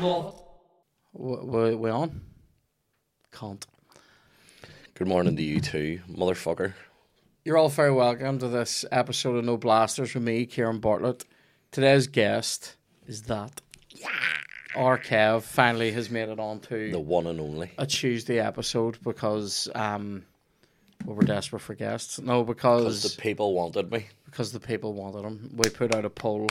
love it. We, we on? Can't. Good morning to you too, motherfucker. You're all very welcome to this episode of No Blasters with me, Ciaran Bartlett. Today's guest is that. Yeah. Our Kev finally has made it on to The one and only. a Tuesday episode because um, we were desperate for guests. No, Because because the people wanted me. because the people wanted him. We put out a poll.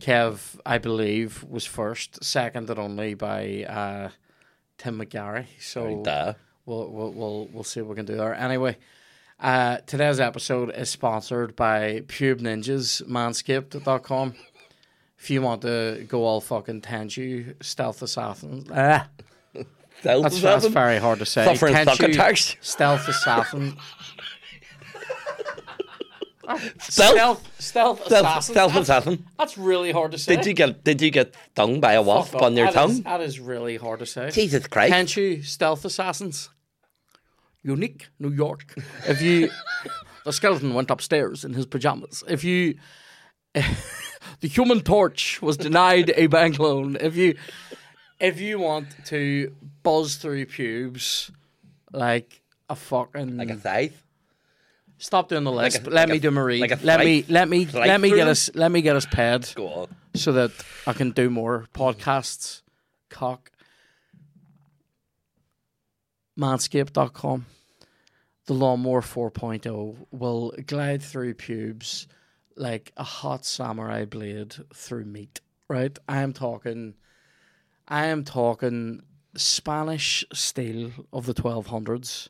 Kev, I believe, was first, seconded only by uh, Tim McGarry. So there. we'll, we'll we'll we'll see what we can do there. Anyway, uh, today's episode is sponsored by Pube Ninjas, Manscaped.com. If you want to go all fucking Tenchu stealth assassin, ah, Stealth that's, that's very hard to say. Suffering Tenchu. Stealth assassin. Stealth. Stealth, assassin. stealth that's, assassin. that's really hard to say. Did you get did you get stung by a wasp Fuck on your. That tongue? is- that is really hard to say. Jesus Christ. Tenchu stealth assassins. Unique, New York. If you, the skeleton went upstairs in his pajamas. If you, the Human Torch was denied a bank loan. If you, if you want to buzz through pubes like a fucking like a scythe. Stop doing the list. a- let like me a- do Marie. like let me let me let me get us let me get us paid Go on. so that I can do more podcasts. Cock. Manscaped.com. The Lawnmower 4.0 will glide through pubes like a hot samurai blade through meat. Right? I am talking. I am talking Spanish steel of the 1200s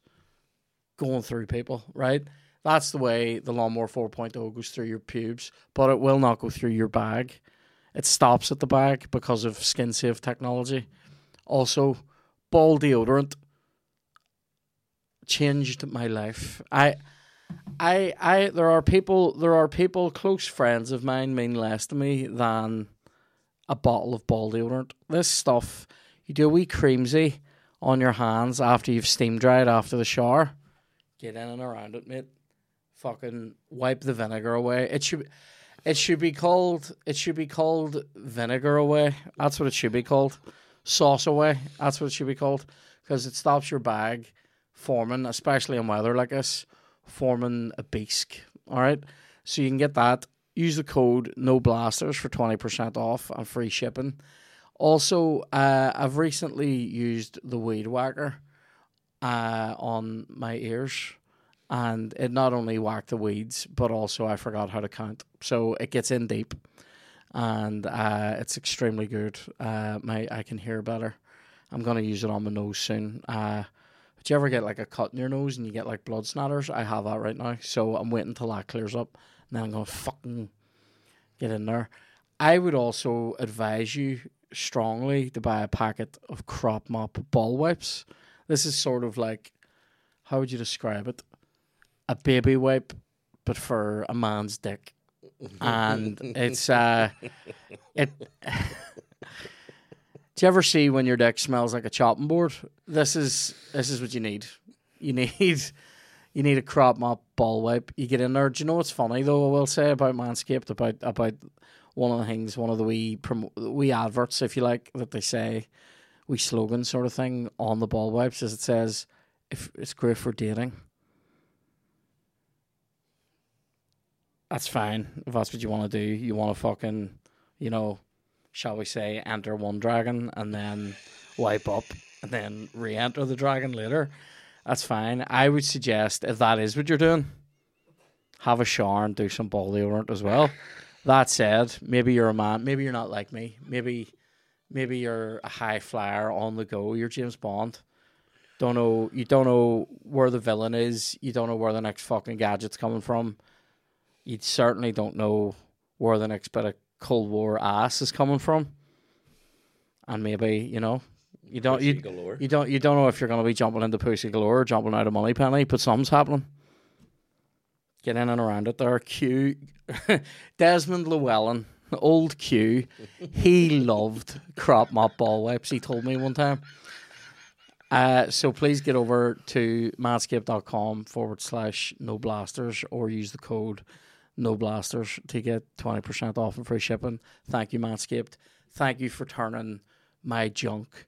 going through people. Right? That's the way the Lawnmower 4.0 goes through your pubes, but it will not go through your bag. It stops at the bag because of skin safe technology. Also, ball deodorant changed my life. I I I there are people there are people close friends of mine mean less to me than a bottle of ball deodorant. This stuff you do a wee creamsy on your hands after you've steam dried after the shower. Get in and around it, mate. Fucking wipe the vinegar away. It should it should be called it should be called vinegar away. That's what it should be called. Sauce away. That's what it should be called because it stops your bag forming, especially in weather like this, forming a bisque. All right, so you can get that. Use the code No Blasters for twenty percent off and free shipping. Also, uh, I've recently used the Weed Whacker uh, on my ears, and it not only whacked the weeds, but also I forgot how to count. So it gets in deep, and uh, it's extremely good. Uh, my I can hear better. I'm gonna use it on my nose soon. Uh, did you ever get like a cut in your nose and you get like blood snatters? I have that right now, so I'm waiting till that clears up, and then I'm gonna fucking get in there. I would also advise you strongly to buy a packet of crop mop ball wipes. This is sort of like, how would you describe it? A baby wipe, but for a man's dick. And it's uh, it. Do you ever see when your dick smells like a chopping board? This is this is what you need. You need you need a crop mop ball wipe. You get in there. Do you know what's funny though? I will say about Manscaped about about one of the things, one of the wee promo- wee adverts, if you like, that they say, wee slogan sort of thing on the ball wipes, is it says, "If it's great for dating." That's fine if that's what you want to do. You want to fucking, you know, shall we say, enter one dragon and then wipe up and then re-enter the dragon later. That's fine. I would suggest if that is what you're doing, have a shower and do some ball deodorant as well. That said, maybe you're a man. Maybe you're not like me. Maybe, maybe you're a high flyer on the go. You're James Bond. Don't know. You don't know where the villain is. You don't know where the next fucking gadget's coming from. You certainly don't know where the next bit of Cold War ass is coming from. And maybe you know, you don't. You, you don't you don't know if you're going to be jumping into pussy galore or jumping out of Moneypenny, but something's happening. Get in and around it there. Q Desmond Llewellyn, old Q, he loved crop mop ball wipes. He told me one time. Uh, so please get over to manscaped.com forward slash no blasters or use the code no blasters to get 20% off and free shipping. Thank you, Manscaped. Thank you for turning my junk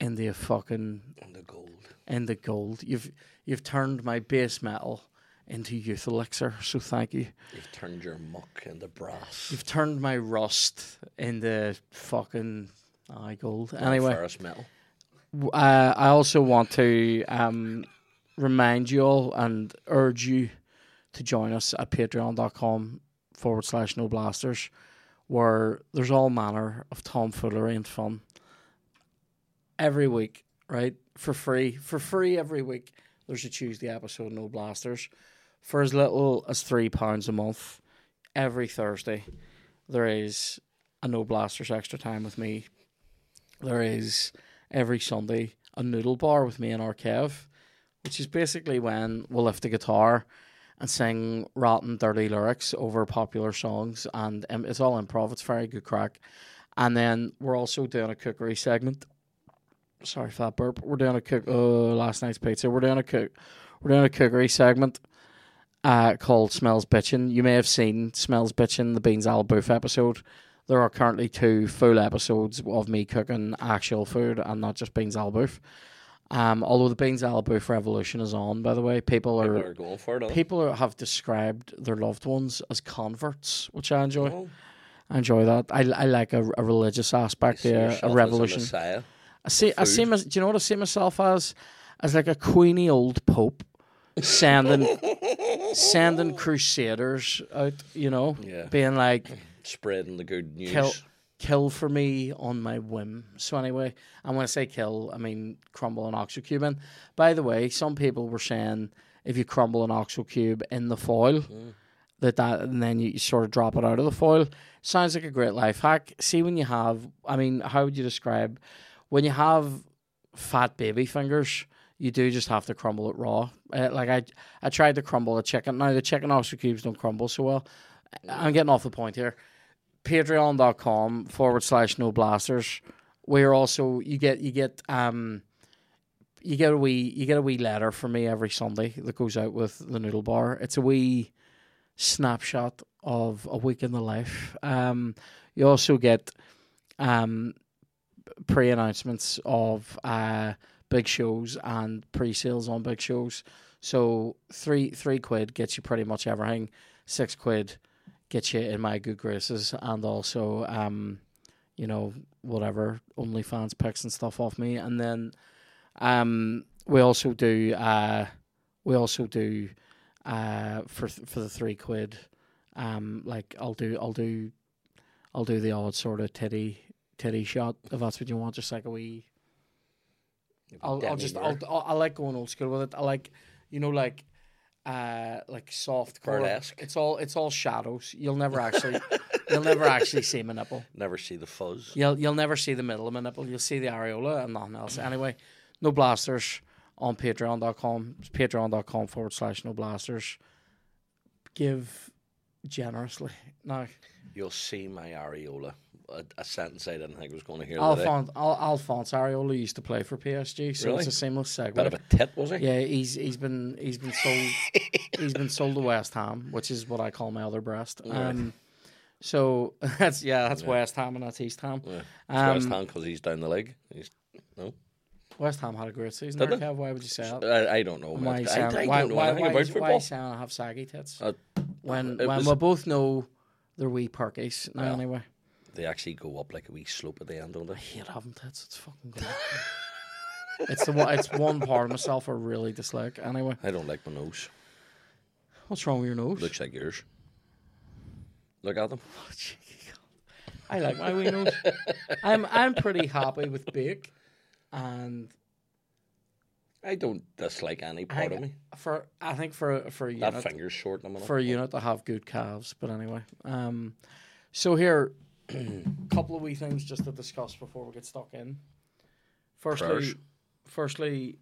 into a fucking the gold. into gold. You've you've turned my base metal into youth elixir. So thank you. You've turned your muck into brass. You've turned my rust into fucking eye gold. Not Anyway, ferrous metal. uh, I also want to um, remind you all and urge you to join us at patreon.com forward slash no blasters, where there's all manner of tomfoolery and fun every week, right? For free. For free every week. There's a Tuesday episode, No Blasters. For as little as £3 a month, every Thursday, there is a No Blasters extra time with me. There is every Sunday a noodle bar with me and Our Kev, which is basically when we'll lift the guitar and sing rotten, dirty lyrics over popular songs, and um, it's all improv. It's very good crack. And then we're also doing a cookery segment. Sorry for that burp. We're doing a cook. Uh, last night's pizza. We're doing a cook. We're doing a cookery segment. Uh, called Smells Bitchin'. You may have seen Smells Bitchin', the Beans Al Boof episode. There are currently two full episodes of me cooking actual food and not just Beans Al Boof. Um, although the Beans Al Boof revolution is on, by the way, people People are are going for it. people are, have described their loved ones as converts, which I enjoy. Oh, I enjoy that. I, I like a, a religious aspect, to yourself a, revolution. I see. I see. My, do you know what I see myself as? As like a queenie old pope, sending sending crusaders out. You know, Yeah. being like Spreading the good news. kill kill for me on my whim. So anyway, and when I say kill, I mean crumble an oxo cube. And by the way, some people were saying if you crumble an oxo cube in the foil, Mm. that that and then you sort of drop it out of the foil. Sounds like a great life hack. See when you have, I mean, how would you describe when you have fat baby fingers? You do just have to crumble it raw. Uh, like I, I tried to crumble a chicken. Now the chicken oxo cubes don't crumble so well. I'm getting off the point here patreon.com forward slash no blasters where also you get you get um you get a wee you get a wee letter from me every Sunday that goes out with the noodle bar. It's a wee snapshot of a week in the life. Um you also get um pre announcements of uh big shows and pre sales on big shows. So three three quid gets you pretty much everything. Six quid get you in my good graces and also um you know whatever OnlyFans pics and stuff off me. And then um we also do uh we also do uh for for the 3 quid um like I'll do I'll do I'll do the odd sort of titty titty shot if that's what you want just like a wee I'll, I'll just I'll, I'll I like going old school with it. I like you know like uh like soft core. It's all it's all shadows. You'll never actually you'll never actually see my nipple. Never see the fuzz. You'll you'll never see the middle of my nipple. You'll see the areola and nothing else. Anyway, no blasters on patreon.com. It's patreon.com forward slash no blasters. Give generously. Now You'll see my areola. A, a sentence I didn't think I was going to hear. Alphonse Al, Alphonse Areola used to play for PSG, so Really? it's a seamless segue. Bit of a tit, was he? Yeah, he's he's been he's been sold he's been sold to West Ham, which is what I call my other breast. Um, so that's yeah, that's West Ham and that's East Ham. Yeah. It's Um, West Ham because he's down the leg. He's, no, West Ham had a great season. Did there. Why would you say that? I, I don't know. Why I, sound, I why, don't know why, why, about is- why sound have saggy tits? Uh, when when was- we both know they're wee perkies now Yeah. anyway. They actually go up like a wee slope at the end, don't I they? hate having tits. It's fucking it's the one. It's one part of myself I really dislike. Anyway, I don't like my nose. what's wrong with your nose? Looks like yours. Look at them. I like my wee nose. I'm I'm pretty happy with bake, and I don't dislike any I part of me. for I think for for a unit, That finger's short. For a unit to have good calves. But anyway, um, so here, couple of wee things just to discuss before we get stuck in. Firstly, Prayers. firstly,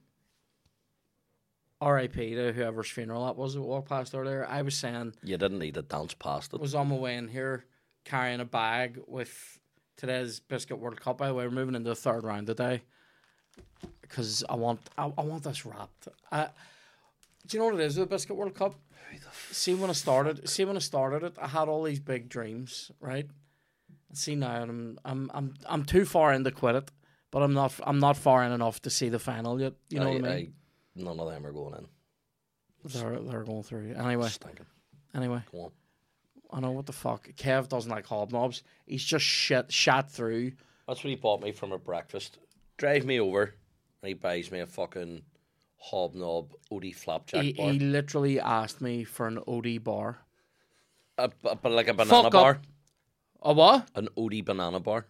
R.I.P. to whoever's funeral that was that walked past earlier. I was saying You didn't need to dance past it. was on my way in here carrying a bag with today's Biscuit World Cup. By the way, we're moving into the third round today because I want I, I want this wrapped. Uh, do you know what it is with the Biscuit World Cup? See when I started, see when I started it, I had all these big dreams, right? See now, I'm I'm I'm I'm too far in to quit it, but I'm not I'm not far in enough to see the final yet. You know I, what I mean? I- none of them are going in. They're they're going through anyway. Anyway, on. I know what the fuck. Kev doesn't like hobnobs. He's just shit shot through. That's what he bought me from a breakfast. Drive me over, and he buys me a fucking hobnob Odie flapjack He, bar. he literally asked me for an OD bar. A, a- but like a banana Fuck bar. up. A what? An Odie banana bar.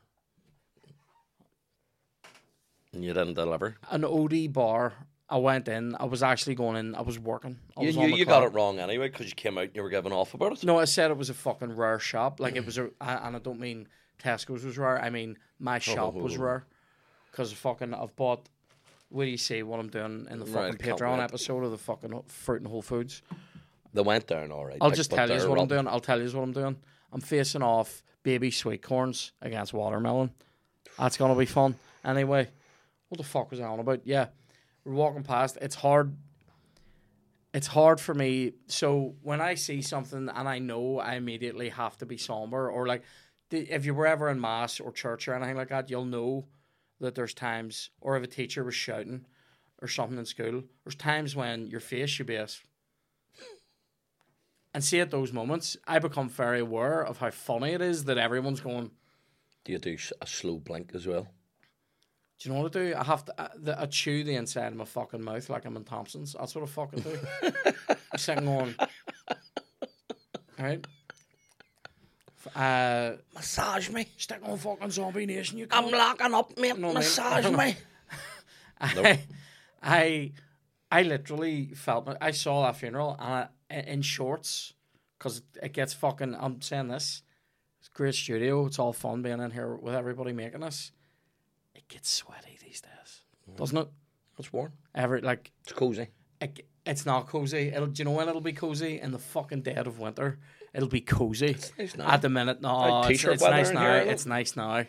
And you didn't deliver. An OD bar. I went in. I was actually going in. I was working. I You, was you, you got it wrong anyway because you came out and you were giving off about it. No, I said it was a fucking rare shop. Like it was a, and I don't mean Tesco's was rare. I mean my oh, oh, shop was oh. rare because fucking I've bought. What do you see? What I'm doing in the fucking can't Patreon episode of the fucking fruit and Whole Foods? They went down all right. I'll like, just tell you what I'm doing. I'll tell you what I'm doing. I'm facing off baby sweet corns against watermelon. That's gonna be fun. Anyway, what the fuck was I on about? Yeah, we're walking past. It's hard. It's hard for me. So when I see something and I know I immediately have to be somber, or like, if you were ever in mass or church or anything like that, you'll know that there's times, or if a teacher was shouting or something in school, there's times when your face should be as and see at those moments, I become very aware of how funny it is that everyone's going. Do you do a slow blink as well? Do you know what I do? I have to. I, the, I chew the inside of my fucking mouth like I'm in Thompson's. That's what I fucking do. I'm sitting going. Right. Uh, Massage me. stick on fucking zombie nation. You. I'm locking up, mate. No, mate. Massage me. I, I, I literally felt. I saw that funeral and I, in shorts because it gets fucking. I'm saying this. It's a great studio. It's all fun being in here with everybody making this. It gets sweaty these days, mm-hmm. doesn't it? It's warm. Every like It's cozy. it, it's not cozy. It'll. Do you know when it'll be cozy? In the fucking dead of winter, it'll be cozy. It's nice now. At the minute, no, Like it's, it's nice now. here? It's nice now.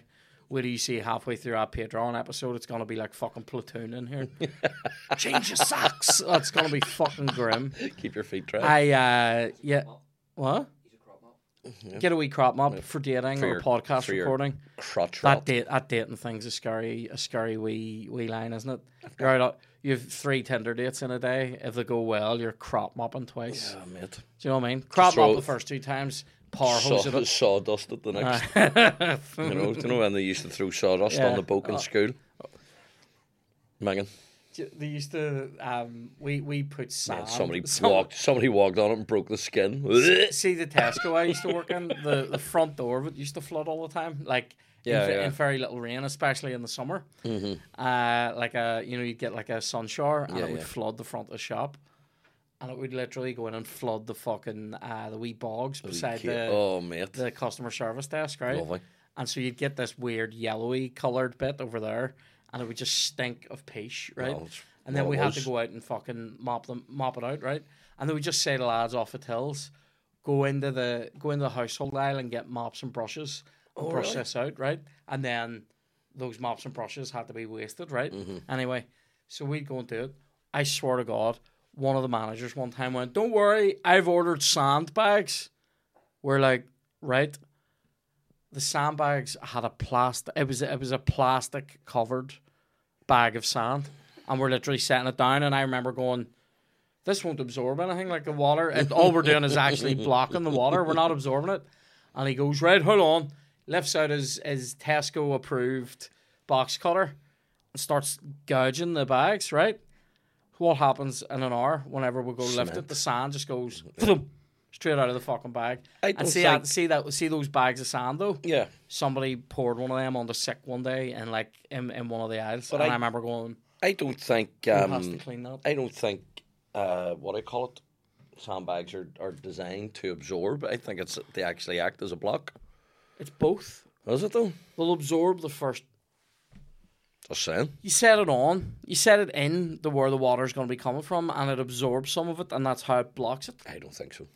Where do you see halfway through our Patreon episode? It's gonna be like fucking platoon in here. Change your socks. That's gonna be fucking grim. Keep your feet dry. I uh yeah. What? Get a wee crop mop for dating For or your- podcast for your recording. Crotch That date, that dating thing's a scary, a scary wee, wee line, isn't it? You're out. You have three Tinder dates in a day. If they go well, you're crop mopping twice. Yeah, mate. Do you know what I mean? Crop mop the first two times, power hose Saw, it. sawdust at the next. you know, do you know when they used to throw sawdust Yeah. on the boat in Uh, school? Megan, they used to. Um, we we put sand. man, somebody some- walked. Somebody walked on it and broke the skin. See the Tesco I used to work in. The the front door of it used to flood all the time. Like Yeah, in, yeah. in very little rain, especially in the summer. Mm-hmm. Uh, like a you know you'd get like a sun shower and Yeah, it would yeah. flood the front of the shop. And it would literally go in and flood the fucking uh, the wee bogs beside Cute. the oh, mate, the customer service desk, right? lovely. And so you'd get this weird yellowy coloured bit over there, and it would just stink of peach, right? Well, and then we had to go out and fucking mop them, mop it out, right? And then we just say to lads off the tills, go into the go into the household aisle and get mops and brushes, and Oh, brush really? this out, right? And then those mops and brushes had to be wasted, right? Mm-hmm. Anyway, so we'd go and do it. I swear to God, one of the managers one time went, "Don't worry, I've ordered sandbags." We're like, right. The sandbags had a plastic. It was it was a plastic covered bag of sand, and we're literally setting it down. And I remember going, "This won't absorb anything like the water. It, all we're doing is actually blocking the water. We're not absorbing it." And he goes, "Right, hold on." Lifts out his his Tesco approved box cutter and starts gouging the bags. Right. What happens in an hour whenever we go lift it? The sand just goes thump, straight out of the fucking bag. I And don't see think- that, see that, see those bags of sand though. Yeah, Somebody poured one of them on the sick one day, and like in, in one of the aisles. But and I, I- remember going, I don't think. "Who has to Um, clean that?" I don't think. Uh, what I call it, sandbags are, are designed to absorb. I think it's they actually act as a block. It's both. Is it though? They'll absorb the first. Just saying. You set it on, you set it in the where the water's going to be coming from, and it absorbs some of it, and that's how it blocks it. I don't think so.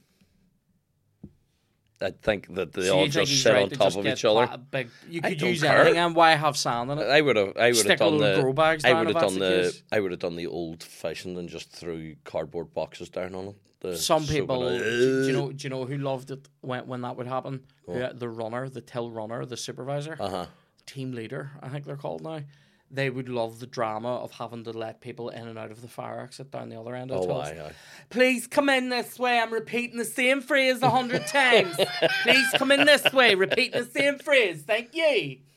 I think that they So all you think just he's sit right on to top just of get each other. pla- big, you I could don't use care. anything, and why have sand in it? I would have. I would Stick have a done load of the. grow bags I down would if have that's done the the. case. I would have done the old fashioned and just threw cardboard boxes down on it. The Some soap people, and do, you know? Do you know who loved it when when that would happen? Who- the runner, the till runner, the supervisor, Uh huh. team leader. I think they're called now. They would love the drama of having to let people in and out of the fire exit down the other end of the Oh, tunnels. aye, aye. Please come in this way. I'm repeating the same phrase a hundred times. Please come in this way. Repeating the same phrase. Thank you.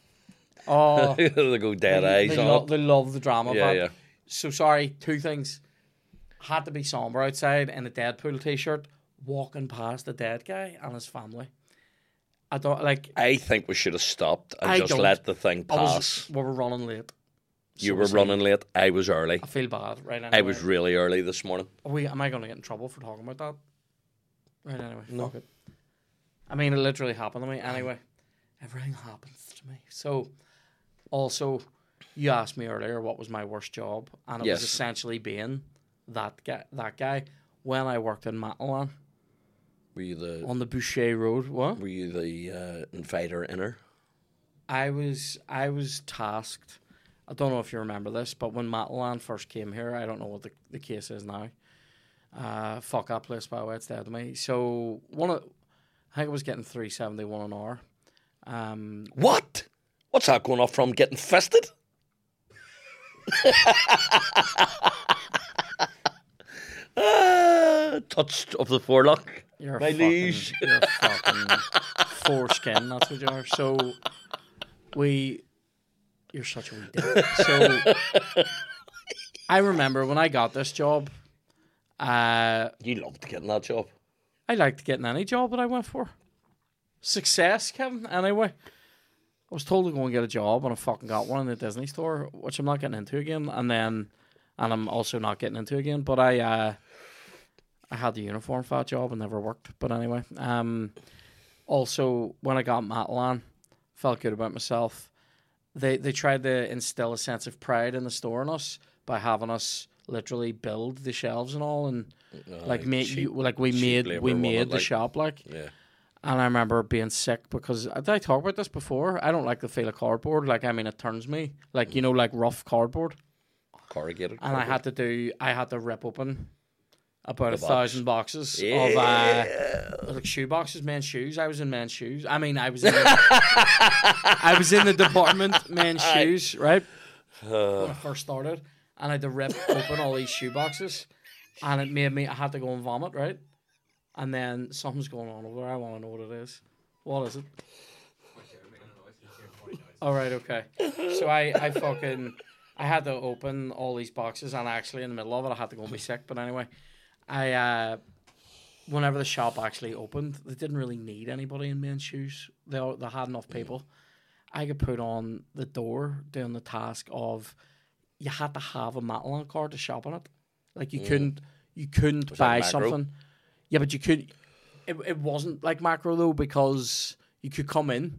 Oh, they go dead they, eyes they, lo- they love the drama. Yeah, yeah. So sorry. Two things. Had to be somber outside in a Deadpool t-shirt, walking past a dead guy and his family. I don't like. I think we should have stopped and I just don't. let the thing pass. was. We were running late. You So were running late. I was early. I feel bad. Right. Anyway. I was really early this morning. Are we, am I going to get in trouble for talking about that? Right, anyway, fuck it. I mean, it literally happened to me. Anyway, everything happens to me. So, also, you asked me earlier what was my worst job, and it Yes. was essentially being that guy. That guy when I worked in Matalan Were you the on the Boucher Road. What? Were you the uh, inviter inner? I was I was tasked. I don't know if you remember this, but when Matalan first came here, I don't know what the, the case is now. Uh, fuck that place by the way, it's dead to me. So one of, I think I was getting three seventy one an hour. Um, What? What's that going off from getting fisted? Ah, touched of the forelock. you're My fucking, liege. you're fucking foreskin. That's what you are. So we, you're such a wee dick. So I remember when I got this job. Uh, You loved getting that job. I liked getting any job that I went for. Success, Kevin. Anyway, I was told to go and get a job, and I fucking got one in the Disney store, which I'm not getting into again. And then, and I'm also not getting into again. But I, uh, I had the uniform for that job and never worked. But anyway, um, also when I got Matalan, felt good about myself. They they tried to instill a sense of pride in the store in us by having us literally build the shelves and all and like Aye, made cheap- you like we made we made the like. shop like Yeah. and I remember being sick because did I talk about this before? I don't like the feel of cardboard. Like I mean, it turns me like you know, like rough cardboard. Corrugated. And I had to do, I had to rip open about a box. thousand boxes of uh, like shoe boxes, men's shoes. I was in men's shoes. I mean, I was in, the, I was in the department men's shoes, right? when I first started, and I had to rip open all these shoe boxes, and it made me. I had to go and vomit, right? And then something's going on over there. I want to know what it is. What is it? All right, okay. So I, I fucking, I had to open all these boxes, and actually in the middle of it, I had to go and be sick. But anyway, I, uh, whenever the shop actually opened, they didn't really need anybody in men's shoes. They all, they had enough people. I could put on the door doing the task of you had to have a Matalan card to shop on it. Like you couldn't you couldn't that buy something. Yeah, but you could it, it wasn't like macro though because you could come in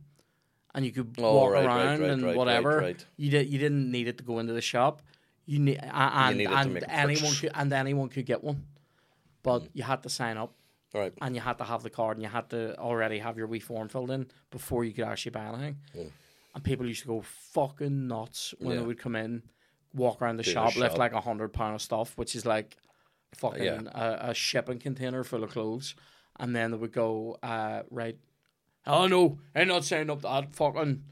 and you could Oh, walk right, around right, and right, whatever. right, right. You did you didn't need it to go into the shop. You need and to and, anyone could and anyone could get one. But you had to sign up Right. and you had to have the card and you had to already have your wee form filled in before you could actually buy anything. And people used to go fucking nuts when Yeah. they would come in, walk around the shop, lift shop. like a hundred pound of stuff, which is like fucking Yeah. a, a shipping container full of clothes. And then they would go, uh, right, oh no, I'm not saying up that fucking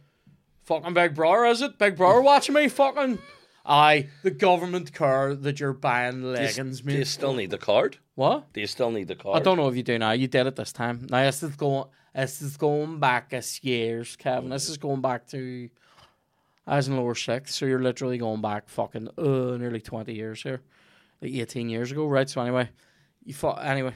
fucking big brother, is it? Big brother watching me fucking Aye, the government car that you're buying leggings, Do you mate. still need the card? What? Do you still need the card? I don't know if you do now. You did it this time. Now this is going. This is going back as years, Kevin. This is going back to. I was in lower sixth, so you're literally going back fucking uh, nearly twenty years here, like eighteen years ago, right? So anyway, you fought anyway.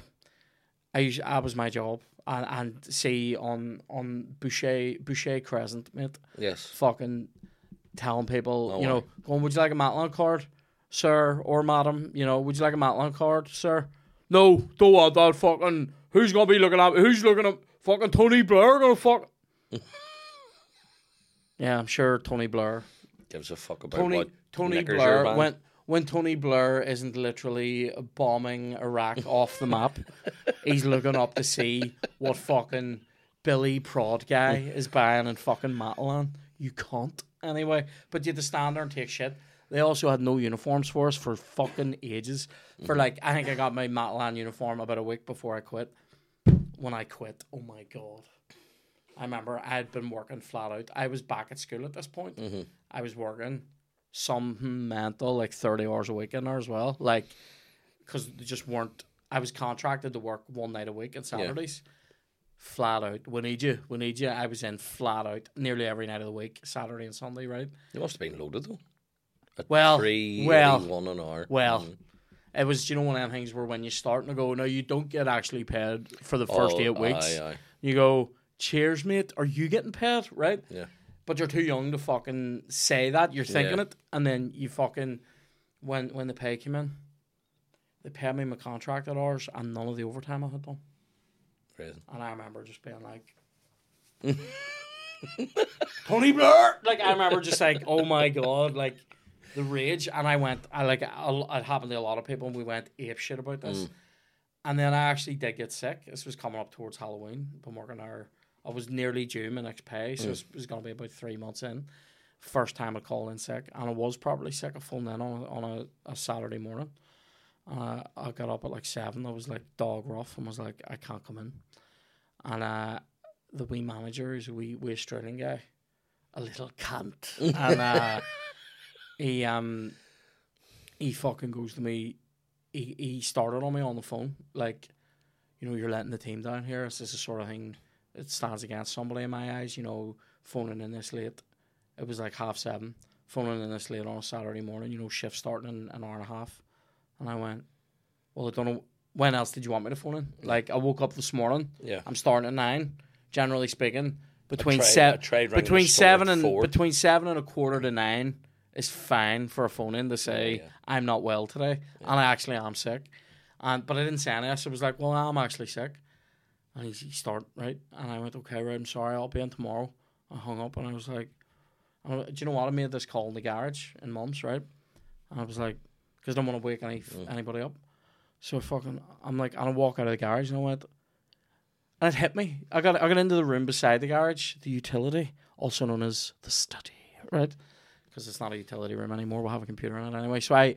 I us- that was my job, and and see on on Boucher Boucher Crescent, mate Yes. fucking telling people, Oh, you know, going, would you like a Matalan card, sir or madam? You know, would you like a Matalan card, sir? No, don't want that fucking. Who's gonna be looking at? Who's looking at fucking Tony Blair? Gonna fuck. yeah, I'm sure Tony Blair. Gives a fuck about Tony Tony Blair when when Tony Blair isn't literally bombing Iraq off the map, he's looking up to see what fucking Billy Prod guy is buying in fucking Matalan. You can't anyway. But you had to stand there and take shit. They also had no uniforms for us for fucking ages. For mm-hmm. like, I think I got my Matalan uniform about a week before I quit. When I quit, oh my god. I remember I had been working flat out. I was back at school at this point. Mm-hmm. I was working something mental, like 30 hours a week in there as well. Like, because they just weren't. I was contracted to work one night a week on Saturdays. Flat out. We need you. We need you. I was in flat out nearly every night of the week, Saturday and Sunday, right? You must have been loaded though. Well, Three, well, one an hour. well. Mm. It was, you know, one of them things where when you start to go, no, you don't get actually paid for the first Oh, eight weeks. Aye, aye. You go, cheers, mate. Are you getting paid? Right? Yeah. But you're too young to fucking say that. You're thinking Yeah. it, and then you fucking when when the pay came in, they paid me my contracted hours and none of the overtime I had done. Crazy. And I remember just being like, Tony Blair. Like I remember just like, oh my god, like the rage. And I went, I like, I- it happened to a lot of people, and we went ape shit about this. Mm. And then I actually did get sick. This was coming up towards Halloween. Been working there. I was nearly due my next pay, so mm. it was going to be about three months in. First time I called in sick, and I was probably sick. I phoned in on a, on a, a Saturday morning. Uh, I got up at like seven. I was like dog rough, and was like, I can't come in. And uh, the wee manager is a wee, wee Australian guy, a little cunt, and uh, he um he fucking goes to me. He he started on me on the phone like, you know, you're letting the team down here. It's this is sort of thing that stands against somebody in my eyes. You know, phoning in this late. It was like half seven. Phoning in this late on a Saturday morning. You know, shift starting in an hour and a half. And I went, well, I don't know. When else did you want me to phone in? Like, I woke up this morning. Yeah. I'm starting at nine. Generally speaking, between I seven, tried between seven and between seven and a quarter to nine is fine for a phone in to say yeah. I'm not well today, and I actually am sick. And but I didn't say anything. So I was like, well, I'm actually sick. And he, he started right, and I went, okay, right, I'm sorry, I'll be in tomorrow. I hung up, and I was like, do you know what? I made this call in the garage in Mum's, right? And I was like, because I don't want to wake any Mm. anybody up. So fucking, I'm like, and I walk out of the garage, and I went, and it hit me. I got I got into the room beside the garage, the utility, also known as the study, right? Because it's not a utility room anymore. We'll have a computer in it anyway. So I,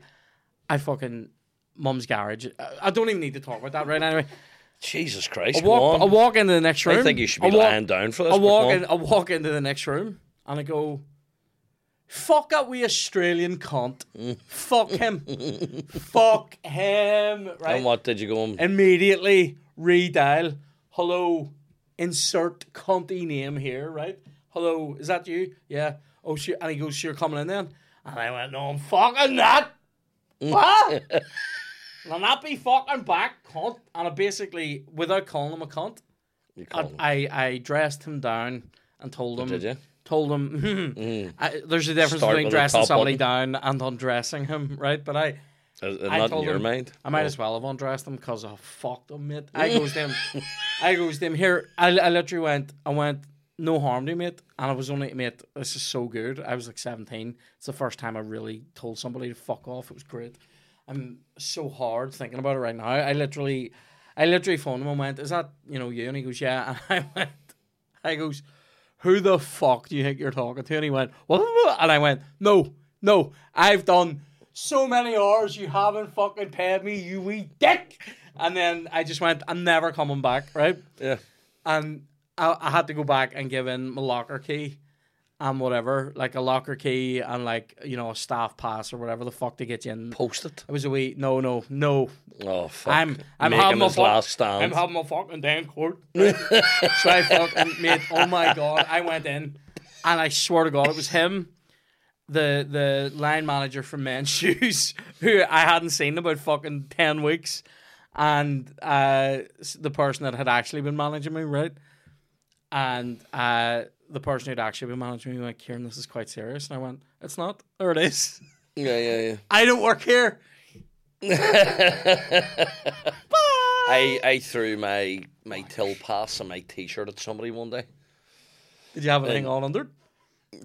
I fucking mum's garage. I, I don't even need to talk about that right anyway. Jesus Christ. I walk. I walk into the next room. I think you should be I walk, lying down for this. I walk in. I walk into the next room and I go, "Fuck that we Australian cunt. Fuck him. Fuck him." Right. And what did you go on? Immediately redial. Hello. Insert cunty name here. Right. Hello. Is that you? Yeah. Oh shit. And he goes, "You're coming in then." And I went, "No, I'm fucking not." Mm. what? And I'll not be fucking back, cunt. And I basically, without calling him a cunt, I, him. I, I dressed him down and told him. Did you? Told him. Hmm, mm. I, there's a difference Start between dressing somebody button. down and undressing him, right? But I, Is I not in told your him- mind? I might Oh. as well have undressed him because I fucked him, mate. I goes to him. I goes to him here. I, I literally went. I went. No harm to you, mate. And I was only, mate. This is so good. I was like seventeen. It's the first time I really told somebody to fuck off. It was great. I'm so hard thinking about it right now. I literally, I literally phoned him and went, "Is that you know you?" And he goes, "Yeah." And I went, I goes, "Who the fuck do you think you're talking to?" And he went, "What?" And I went, "No, no, I've done so many hours. You haven't fucking paid me, you wee dick." And then I just went, "I'm never coming back." Right? Yeah. and I, I had to go back and give in my locker key and whatever, like a locker key and like you know a staff pass or whatever the fuck to get you in. Post it. It was a wee no, no, no. Oh, fuck. I'm I'm Making having my fuck- last stand. I'm having my fucking day in court. so I fucking mate. Oh my god! I went in, and I swear to God, it was him. The the line manager from Men's Shoes, who I hadn't seen in about fucking ten weeks, and uh, the person that had actually been managing me, right? And uh, the person who'd actually been managing me went, Ciaran, this is quite serious. And I went, It's not. There it is. yeah, yeah, yeah. I don't work here. I, I threw my, my till pass and my t shirt at somebody one day. Did you have anything on under?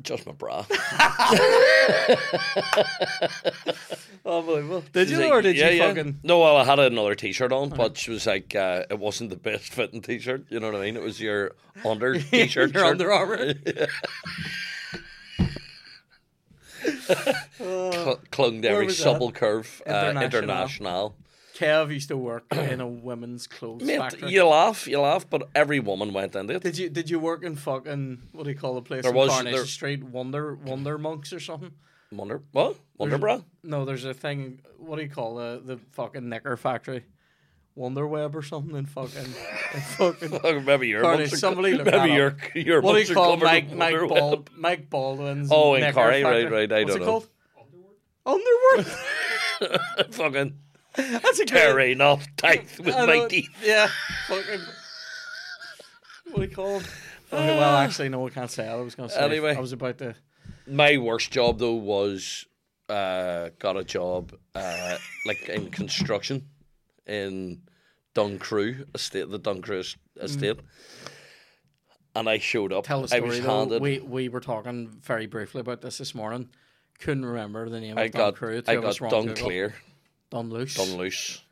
Just my bra. Unbelievable. Did She's you like, or did yeah, you yeah. fucking? No, well, I had another T-shirt on, but she was like, uh, it wasn't the best fitting T-shirt. You know what I mean? It was your under T-shirt. Your shirt. Under Armour. Cl- clung to Where every was that? supple curve. Uh, International. international. Kev used to work in a women's clothes Mate, factory. you laugh, you laugh, but every woman went into it. Did you did you work in fucking what do you call the place There in was- there- Street? Wonder Wonder Monks or something? Wonder what? Wonder There's- bra? No, there's a thing. What do you call the the fucking knicker factory? Wonder Web or something in fucking in fucking. maybe your are- somebody look maybe your your What do you call Mike Mike Bald Mike Baldwin's? Oh, in Carrie right, right, I What's don't it know. called? Underwear. web. Fucking That's a good. tearing off tight with my teeth. Yeah. Fucking. What do you call it? Okay, well, actually, no, I can't say. I was going to say. Anyway. I was about to. My worst job though was uh, got a job uh, like in construction in Duncrue estate, the Duncrue es- estate, and I showed up. Mm. Tell the I story was though. handed. We we were talking very briefly about this this morning. Couldn't remember the name I of Dun got Crew. I got done clear, Dun Don done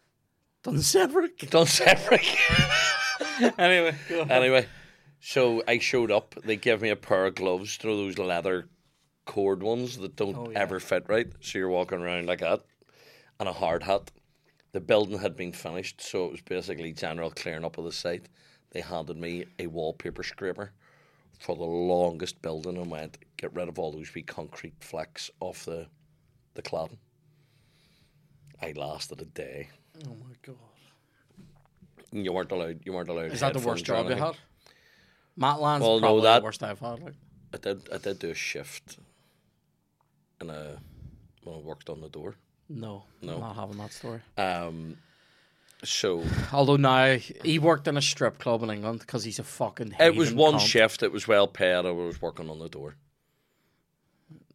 Don Cedric. done separate. anyway. anyway, so I showed up. They gave me a pair of gloves, know those leather cord ones that don't Oh, yeah. ever fit right. So you're walking around like that, and a hard hat. The building had been finished, so it was basically general clearing up of the site. They handed me a wallpaper scraper for the longest building and went, get rid of all those wee concrete flecks off the the cladding. I lasted a day. Oh my god. You weren't allowed. You weren't allowed. Is that the worst job you had? Matt Land's Well, no, probably that- the worst I've had. Like. I did. I did do a shift, and a when I worked on the door. No, No. I'm not having that story. Um, so Although now he worked in a strip club in England because he's a fucking. it was one cunt. shift. It was well paid. I was working on the door,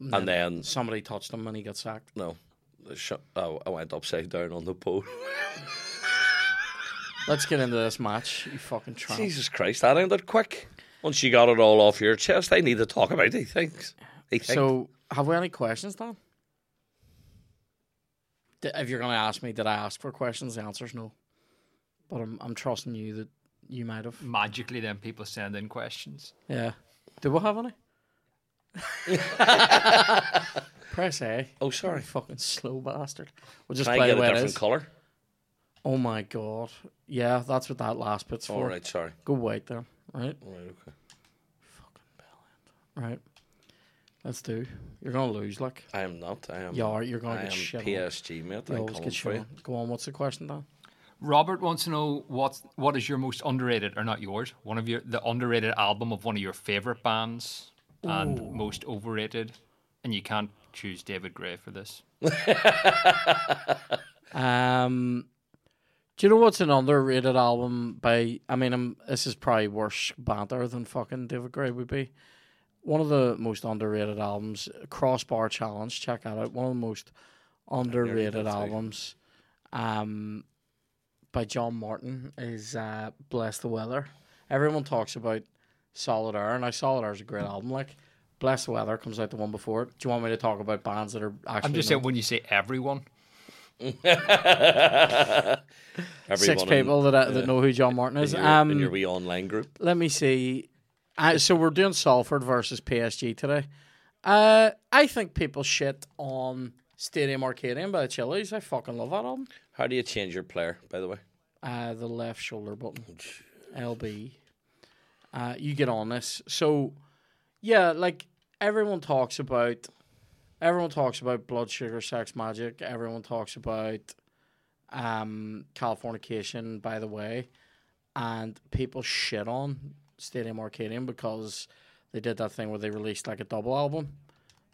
and then Somebody touched him and he got sacked. no, sh- oh, I went upside down on the pole. Let's get into this match. You fucking tramp. Jesus Christ, that ended quick. Once you got it all off your chest, I need to talk about these things. These things. So, have we any questions, Dan? D- If you're going to ask me, did I ask for questions? The answer's no. But I'm, I'm trusting you that you might have. Magically, then people send in questions. Yeah. Do we have any? Press A. oh, sorry. Fucking slow bastard. We'll just Can I play get the a it different color? Oh my god. Yeah, that's what that last bit's All for. right, sorry. Go white then. Right? All right, okay. Fucking brilliant. Right. Let's do. You're gonna lose, like. I am not. I am. You are. You're gonna I get am shit. on. PSG, mate. You I'm always get for shit. you. on. Go on. What's the question, Dan? Robert wants to know what what is your most underrated, or not yours, one of your the underrated album of one of your favorite bands, and most overrated. And you can't choose David Gray for this. Um, do you know what's an underrated album by? I mean, i this is probably worse banter than fucking David Gray would be. One of the most underrated albums, Crossbar Challenge. Check that out. One of the most underrated albums, um, by John Martyn is uh, "Bless the Weather." Everyone talks about Solid Air, and I Solid Air is a great album. Like, Bless the Weather comes out the one before it. Do you want me to talk about bands that are actually? I'm just known? saying when you say everyone, six Everyone people that, uh, that know who John Martyn is. in, your, um, in your wee online group. let me see. Uh, so we're doing Salford versus PSG today. Uh, I think people shit on Stadium Arcadium by the Chili's. I fucking love that album. How do you change your player, by the way? Uh, the left shoulder button, LB. Uh, you get on this. So, yeah, like everyone talks about, everyone talks about Blood Sugar Sex Magik. Everyone talks about, um, Californication. By the way, and people shit on Stadium Arcadium because they did that thing where they released like a double album.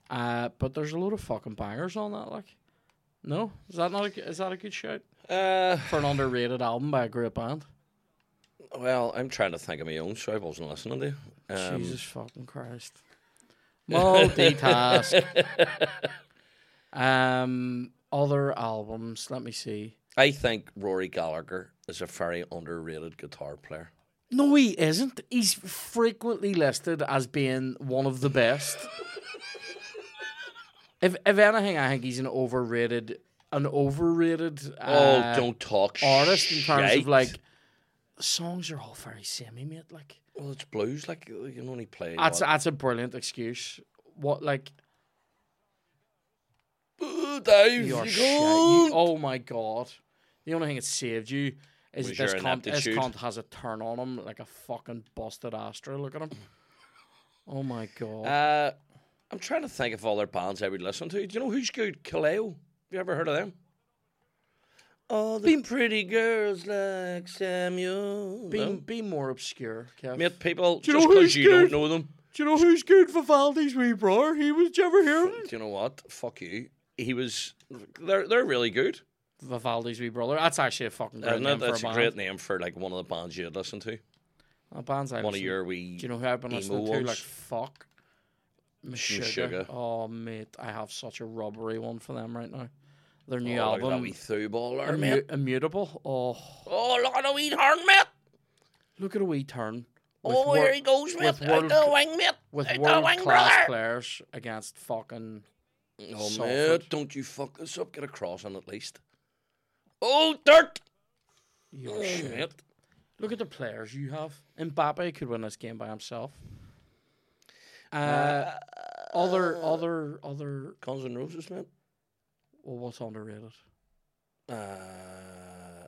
Uh, but there's a lot of fucking bangers on that. Like, no, is that not a, is that a good shout Uh, for an underrated album by a great band? well, I'm trying to think of my own, so I wasn't listening to you. Um, Jesus fucking Christ. Multitask. um, other albums. Let me see. I think Rory Gallagher is a very underrated guitar player. No, he isn't. He's frequently listed as being one of the best. if if anything, I think he's an overrated, an overrated. Oh, uh, don't talk artist in terms of like songs are all very samey, mate. Like Well, it's blues. Like you can only play. that's what? that's a brilliant excuse. What like Dave, you you shit. You, oh my god! The only thing that saved you is that this cunt, this cunt has a turn on him like a fucking busted Astra. Look at him. Oh my god! Uh, I'm trying to think of all their bands I would listen to. Do you know who's good? Kaleo. Have you ever heard of them? Oh, the pretty girls like Samuel. be No? be more obscure, Kev. Mate, people, Do you just know who's because you don't know them. Do you know who's good Vivaldi's wee brother? He was. Did you ever hear him? Do you know what? Fuck you. He was. They're they're really good. Vivaldi's wee brother. That's actually a fucking great Isn't name it? for That's a a band. great name for like one of the bands you'd listen to. Uh, bands I One of listen- your wee. Do you know who I've been emo listening to? Like fuck. Meshuggah. Meshuggah. Oh mate, I have such a rubbery one for them right now. Their new oh, look album, wee through ball there, Immu- mate. Immutable. Oh, Oh, look at a wee turn, mate. look at a wee turn. Oh, wor- here he goes, mate. with Out world- the wing, mate. with Out world wing, class brother. players against fucking. Oh, Salford. mate, don't you fuck this up. Get a cross on at least. Oh, dirt. Your Oh, shit. mate. Look at the players you have. Mbappe could win this game by himself. Uh, other, other, other. Guns and Roses, mate. Well, what's underrated? Uh,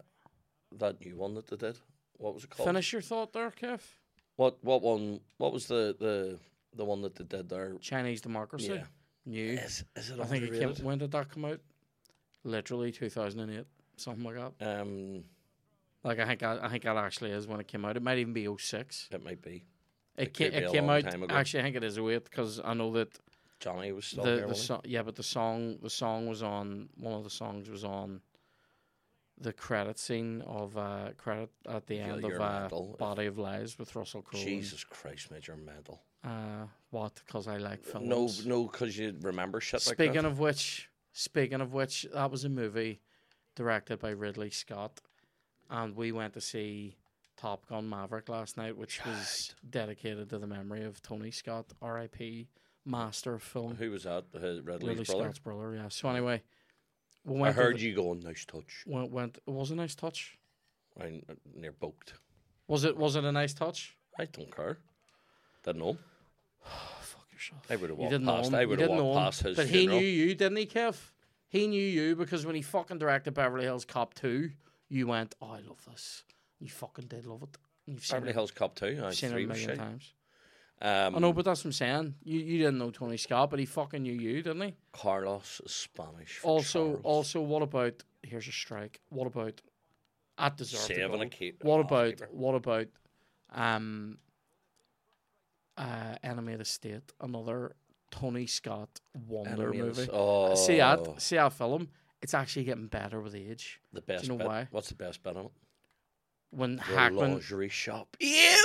that new one that they did. What was it called? Finish your thought there, Kev. What what one? What was the the the one that they did there? Chinese democracy. Yeah. New. Is, is it I think it came. underrated? When did that come out? Literally 2008, something like that. Um, Like I think that, I think that actually is when it came out. It might even be 06. it might be. It, It ca- be it a came long out. time ago. Actually, I think it is 08 because I know that Johnny was still the here. the so- yeah, but the song the song was on one of the songs was on the credit scene of uh credit at the end you're of uh, mental. Body of Lies with Russell Crowe. Jesus Christ, mate, you're mental. Uh, what? Because I like films. No, no, because you remember shit like Speaking that. of which, speaking of which, that was a movie directed by Ridley Scott, and we went to see Top Gun Maverick last night, which was dedicated to the memory of Tony Scott, R.I.P. Master of film. Who was that? His Ridley brother. Scott's brother. Yeah. So anyway, we I heard the- you going, nice touch. Went, went. It was a nice touch. I near booked. Was it? Was it a nice touch? I don't care. Didn't know. Fuck yourself. I would have walked past. I would have walked past his But funeral. he knew you, didn't he, Kev? He knew you because when he fucking directed Beverly Hills Cop 2, you went, oh, I love this. You fucking did love it. You've seen Beverly it, Hills Cop too. I you've seen it a million times. Um, I know, but that's what I'm saying. You you didn't know Tony Scott, but he fucking knew you, didn't he? Carlos is Spanish. Also, Charles. also, what about here's a strike? What about at deserved to Saving go. a keep- What oh, about keeper. what about um uh Enemy of the State, another Tony Scott wonder Enemy movie. Oh, See that? See that film? It's actually getting better with age. The best Do you know bit. why? What's the best bit on it? When The Hackman, lingerie shop. Ew.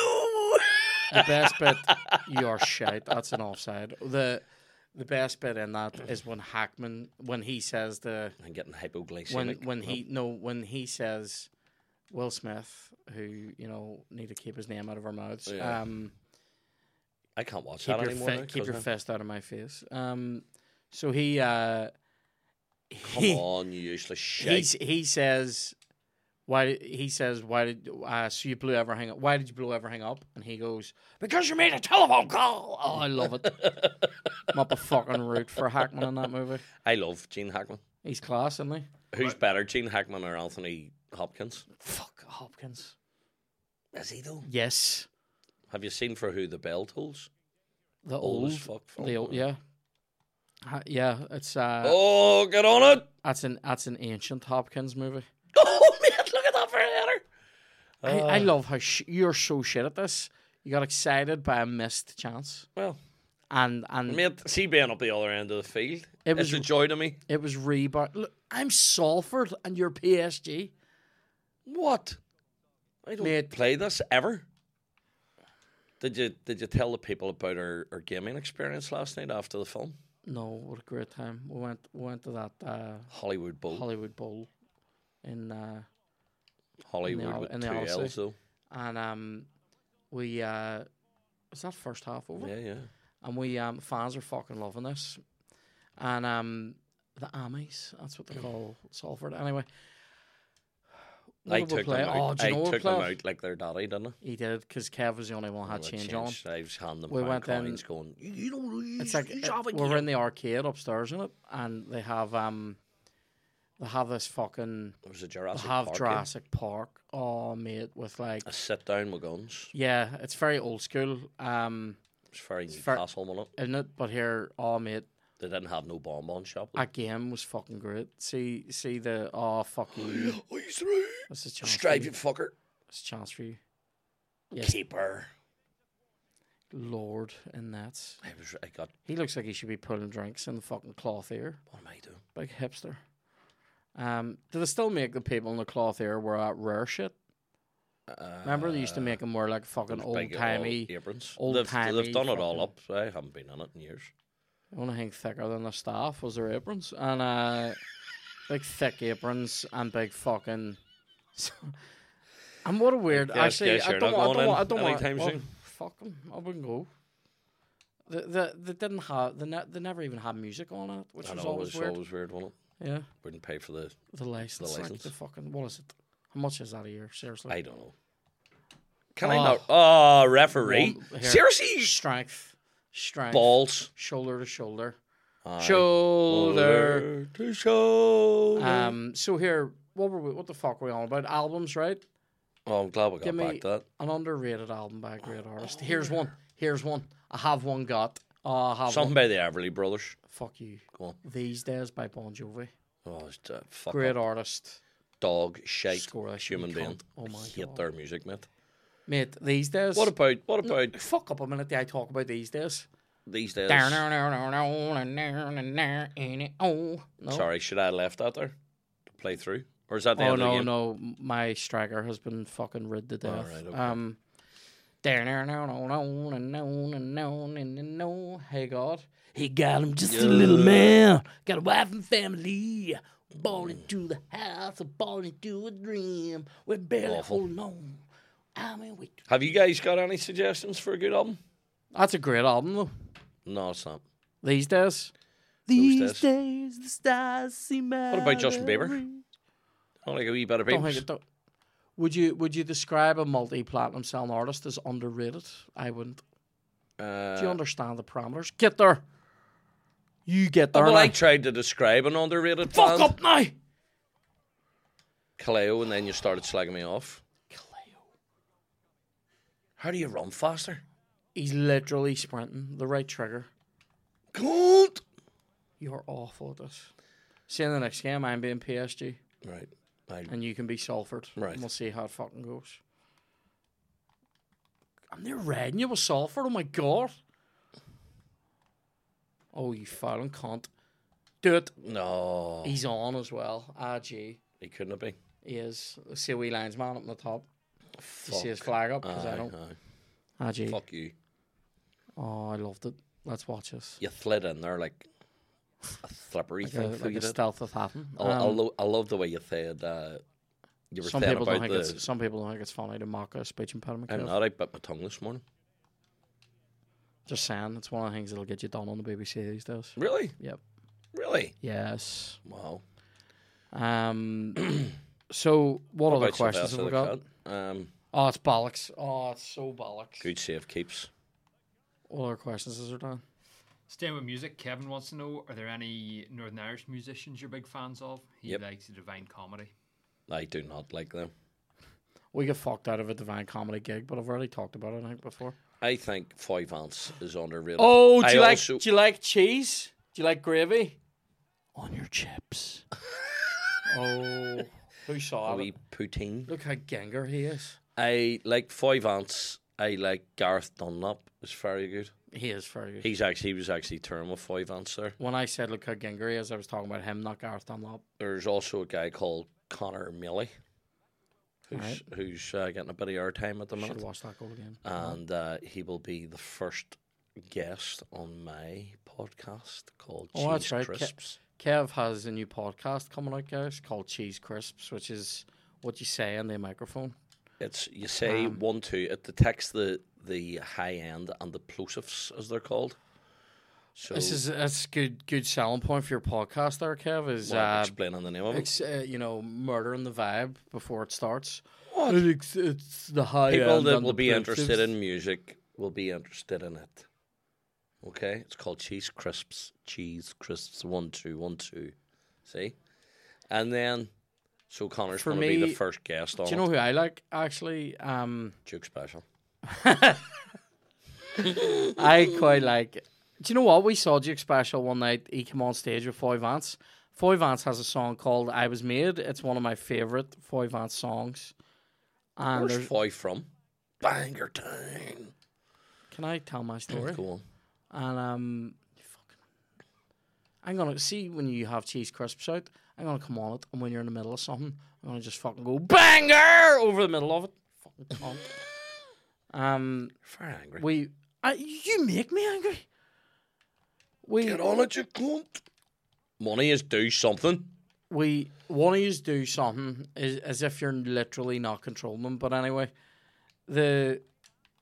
The best bit, you're shite. That's an offside. The the best bit in that is when Hackman, when he says the I'm getting hypoglycemic. when when Oh, he no when he says Will Smith, who you know need to keep his name out of our mouths. Yeah. Um, I can't watch keep that your anymore. fi- now keep your I'm- fist out of my face. Um, so he uh, Come he, on, you useless shit. he says why he says why did uh, so you blew everything up? Why did you blow everything up? And he goes because you made a telephone call. Oh, I love it. I'm up a fucking root for Hackman in that movie. I love Gene Hackman. He's class, isn't he? Who's better, Gene Hackman or Anthony Hopkins? Fuck Hopkins. Is he though? Yes, Have you seen For Who the Bell Tolls? the Old old, fuck the old, yeah, yeah. It's uh, Oh, get on it! that's an that's an ancient Hopkins movie. Oh, man, look at that for a header. I, I Uh, love how sh- you're so shit at this. You got excited by a missed chance, Well, and and mate, see being up the other end of the field. It was- was a joy to me. it was rebar. Look, I'm Salford, and you're PSG. What? I don't Mate. play this ever. Did you did you tell the people about our, our gaming experience last night after the film? No, what a great time. We went we went to that uh, Hollywood Bowl. Hollywood Bowl in uh, Hollywood Al- with in two Odyssey. L's though. and um we uh, is that first half over? Yeah, yeah. and we um fans are fucking loving this, and um the Ammies, that's what they call Salford. Anyway, I took play? them Oh, out. you I know what we took them out like their daddy, didn't I? He did because Kev was the only one who had Well, change on. I was handing them We went in- coins going, you, know, It's like uh, we're in the arcade upstairs in it, and they have um they have this fucking It was a they Jurassic have Park. game. Jurassic Park. Oh mate, with like A sit down with guns. yeah, it's very old school. Um, It's very ver- Newcastle, wasn't it? isn't it? But here, oh mate, They didn't have no bonbon shop. that game was fucking great. See, see the oh fuck you. Oh, he's through. This is chance Strive, you. fucker. This is chance for you. Yes. Keeper. Lord in nets. I was. I got. He looks like he should be pulling drinks in the fucking Cloth Ear. What am I doing? Big hipster. Um, do they still make the people in the cloth ear wear that rare shit? Remember they used to make them wear like fucking old timey. aprons. old they've, timey they've done it all up. I haven't been in it in years. The only thing thicker than the staff was their aprons, and uh, big thick aprons and big fucking. and what a weird. guess- actually, guess I don't. want- I don't. want- I don't want. anytime well, soon. Fuck them. I wouldn't go. The, the, they didn't have. They, ne- they never even had music on it, which I was know it always was weird. always weird, wasn't it? Yeah, Wouldn't pay for the. the license, like license. the fucking. What is it? How much is that a year? Seriously, I don't know. Can Oh. I ah. not? Oh, referee! One- Seriously, strength, strength, balls. shoulder to shoulder, Aye. shoulder. to shoulder. Um. So here, what were we? What the fuck were we on about? Albums, right? oh, I'm glad we got give back that. An underrated album by a great artist. Here's one. Here's one. I have one got. Ah, have Something one. by the Everly Brothers. Fuck you. Go on. These Days by Bon Jovi. Oh, it's a fuck Great up. artist. dog shite Score like human being. Oh my Hate God. their music, mate. Mate, these days. What about what about Fuck up a minute I talk about these days. these days? Oh, no. Sorry, should I have left that there to play through, or is that the Oh end of the no, game? no, my striker has been fucking rid to death. right, okay. Um, hey God, he got him just a little man, got a wife and family, born into the house, born into a dream. We're barely Awful. holding on. I mean, we. Have you guys got any suggestions for a good album? That's a great album though. No, it's not. These days. These days, the stars seem What about Justin Bieber? I like a wee bit of Don't think it don't. Would you would you describe a multi platinum selling artist as underrated? I wouldn't. Do you Uh, understand the parameters? Get there. You get there. well, now. I tried to describe an underrated Fuck band, up now. Kaleo, and then you started slagging me off. Kaleo. How do you run faster? He's literally sprinting the right trigger. God. You're awful at this. See in the next game, I'm being PSG, Right. I, and you can be Salford. Right. And we'll see how it fucking goes. I'm near red you with Salford. Oh my god. Oh, you fucking cunt. Do it. no, He's on as well. Gee. he couldn't have been. He is. See a wee linesman up on the top. You see his flag up? Because I don't. aye. Gee. Fuck you. Oh, I loved it. Let's watch this. You slid in there like a slippery Like a, thing. like you a stealth with happen. I, I, Um, lo- I love the way you said uh, you were some saying people don't think the. it's some people don't think it's funny to mock a speech impediment. I'm not. I bit my tongue this morning. Just saying, it's one of the things that'll get you done on the BBC these days. Really? Yep. Really? Yes. Wow. Um. so, what, other About questions Sylvester have we the got? Cat? Um, Oh, it's bollocks. Oh, it's so bollocks. good save keeps. What other questions is there, Dan? Staying with music, Kevin wants to know: Are there any Northern Irish musicians you're big fans of? He Yep. likes the Divine Comedy. I do not like them. We get fucked out of a divine comedy gig, but I've already talked about it I think before. I think Foy Vance is underrated. Oh, do I you like also- do you like cheese? Do you like gravy? On your chips. oh, who saw it? poutine. Look how ganger he is. I like Foy Vance. I like Gareth Dunlop. Is very good. He is very good. He's actually he was actually touring with Foy Vance there. when I said look how ganger he is, I was talking about him, not Gareth Dunlop. There's also a guy called Connor Milley, who's Right. who's uh, getting a bit of airtime at the moment. Should watched that goal again. and uh, he will be the first guest on my podcast called Oh, that's Cheese right. Crisps. Kev has a new podcast coming out, guys, called Cheese Crisps, which is what you say in the microphone. It's you say Um, one two. It detects the the high end and the plosives as they're called. So This is that's good good selling point for your podcast there, Kev. Is well, uh, explaining the name of it. uh, you know murdering the vibe before it starts. It's, it's the high People end that will the be interested in music will be interested in it. Okay, it's called cheese crisps. Cheese crisps. One two one two. See, and then so Connor's For going to be the first guest on Do you know who I like actually? Um, Duke Special. I quite like. Do you know what we saw Duke Special one night? He came on stage with Foy Vance. Foy Vance has a song called "I Was Made." It's one of my favorite Foy Vance songs. And Where's there's- Foy from? Bangor Town. can I tell my story? Go on. And um, fucking, I'm gonna see when you have cheese crisps out. I'm gonna come on it, and when you're in the middle of something, I'm gonna just fucking go banger over the middle of it. Fucking cunt. Um, Very angry. we, uh, you make me angry. We, Get on it, you cunt. Money is do something. we want to use do something as, as if you're literally not controlling them. But anyway, the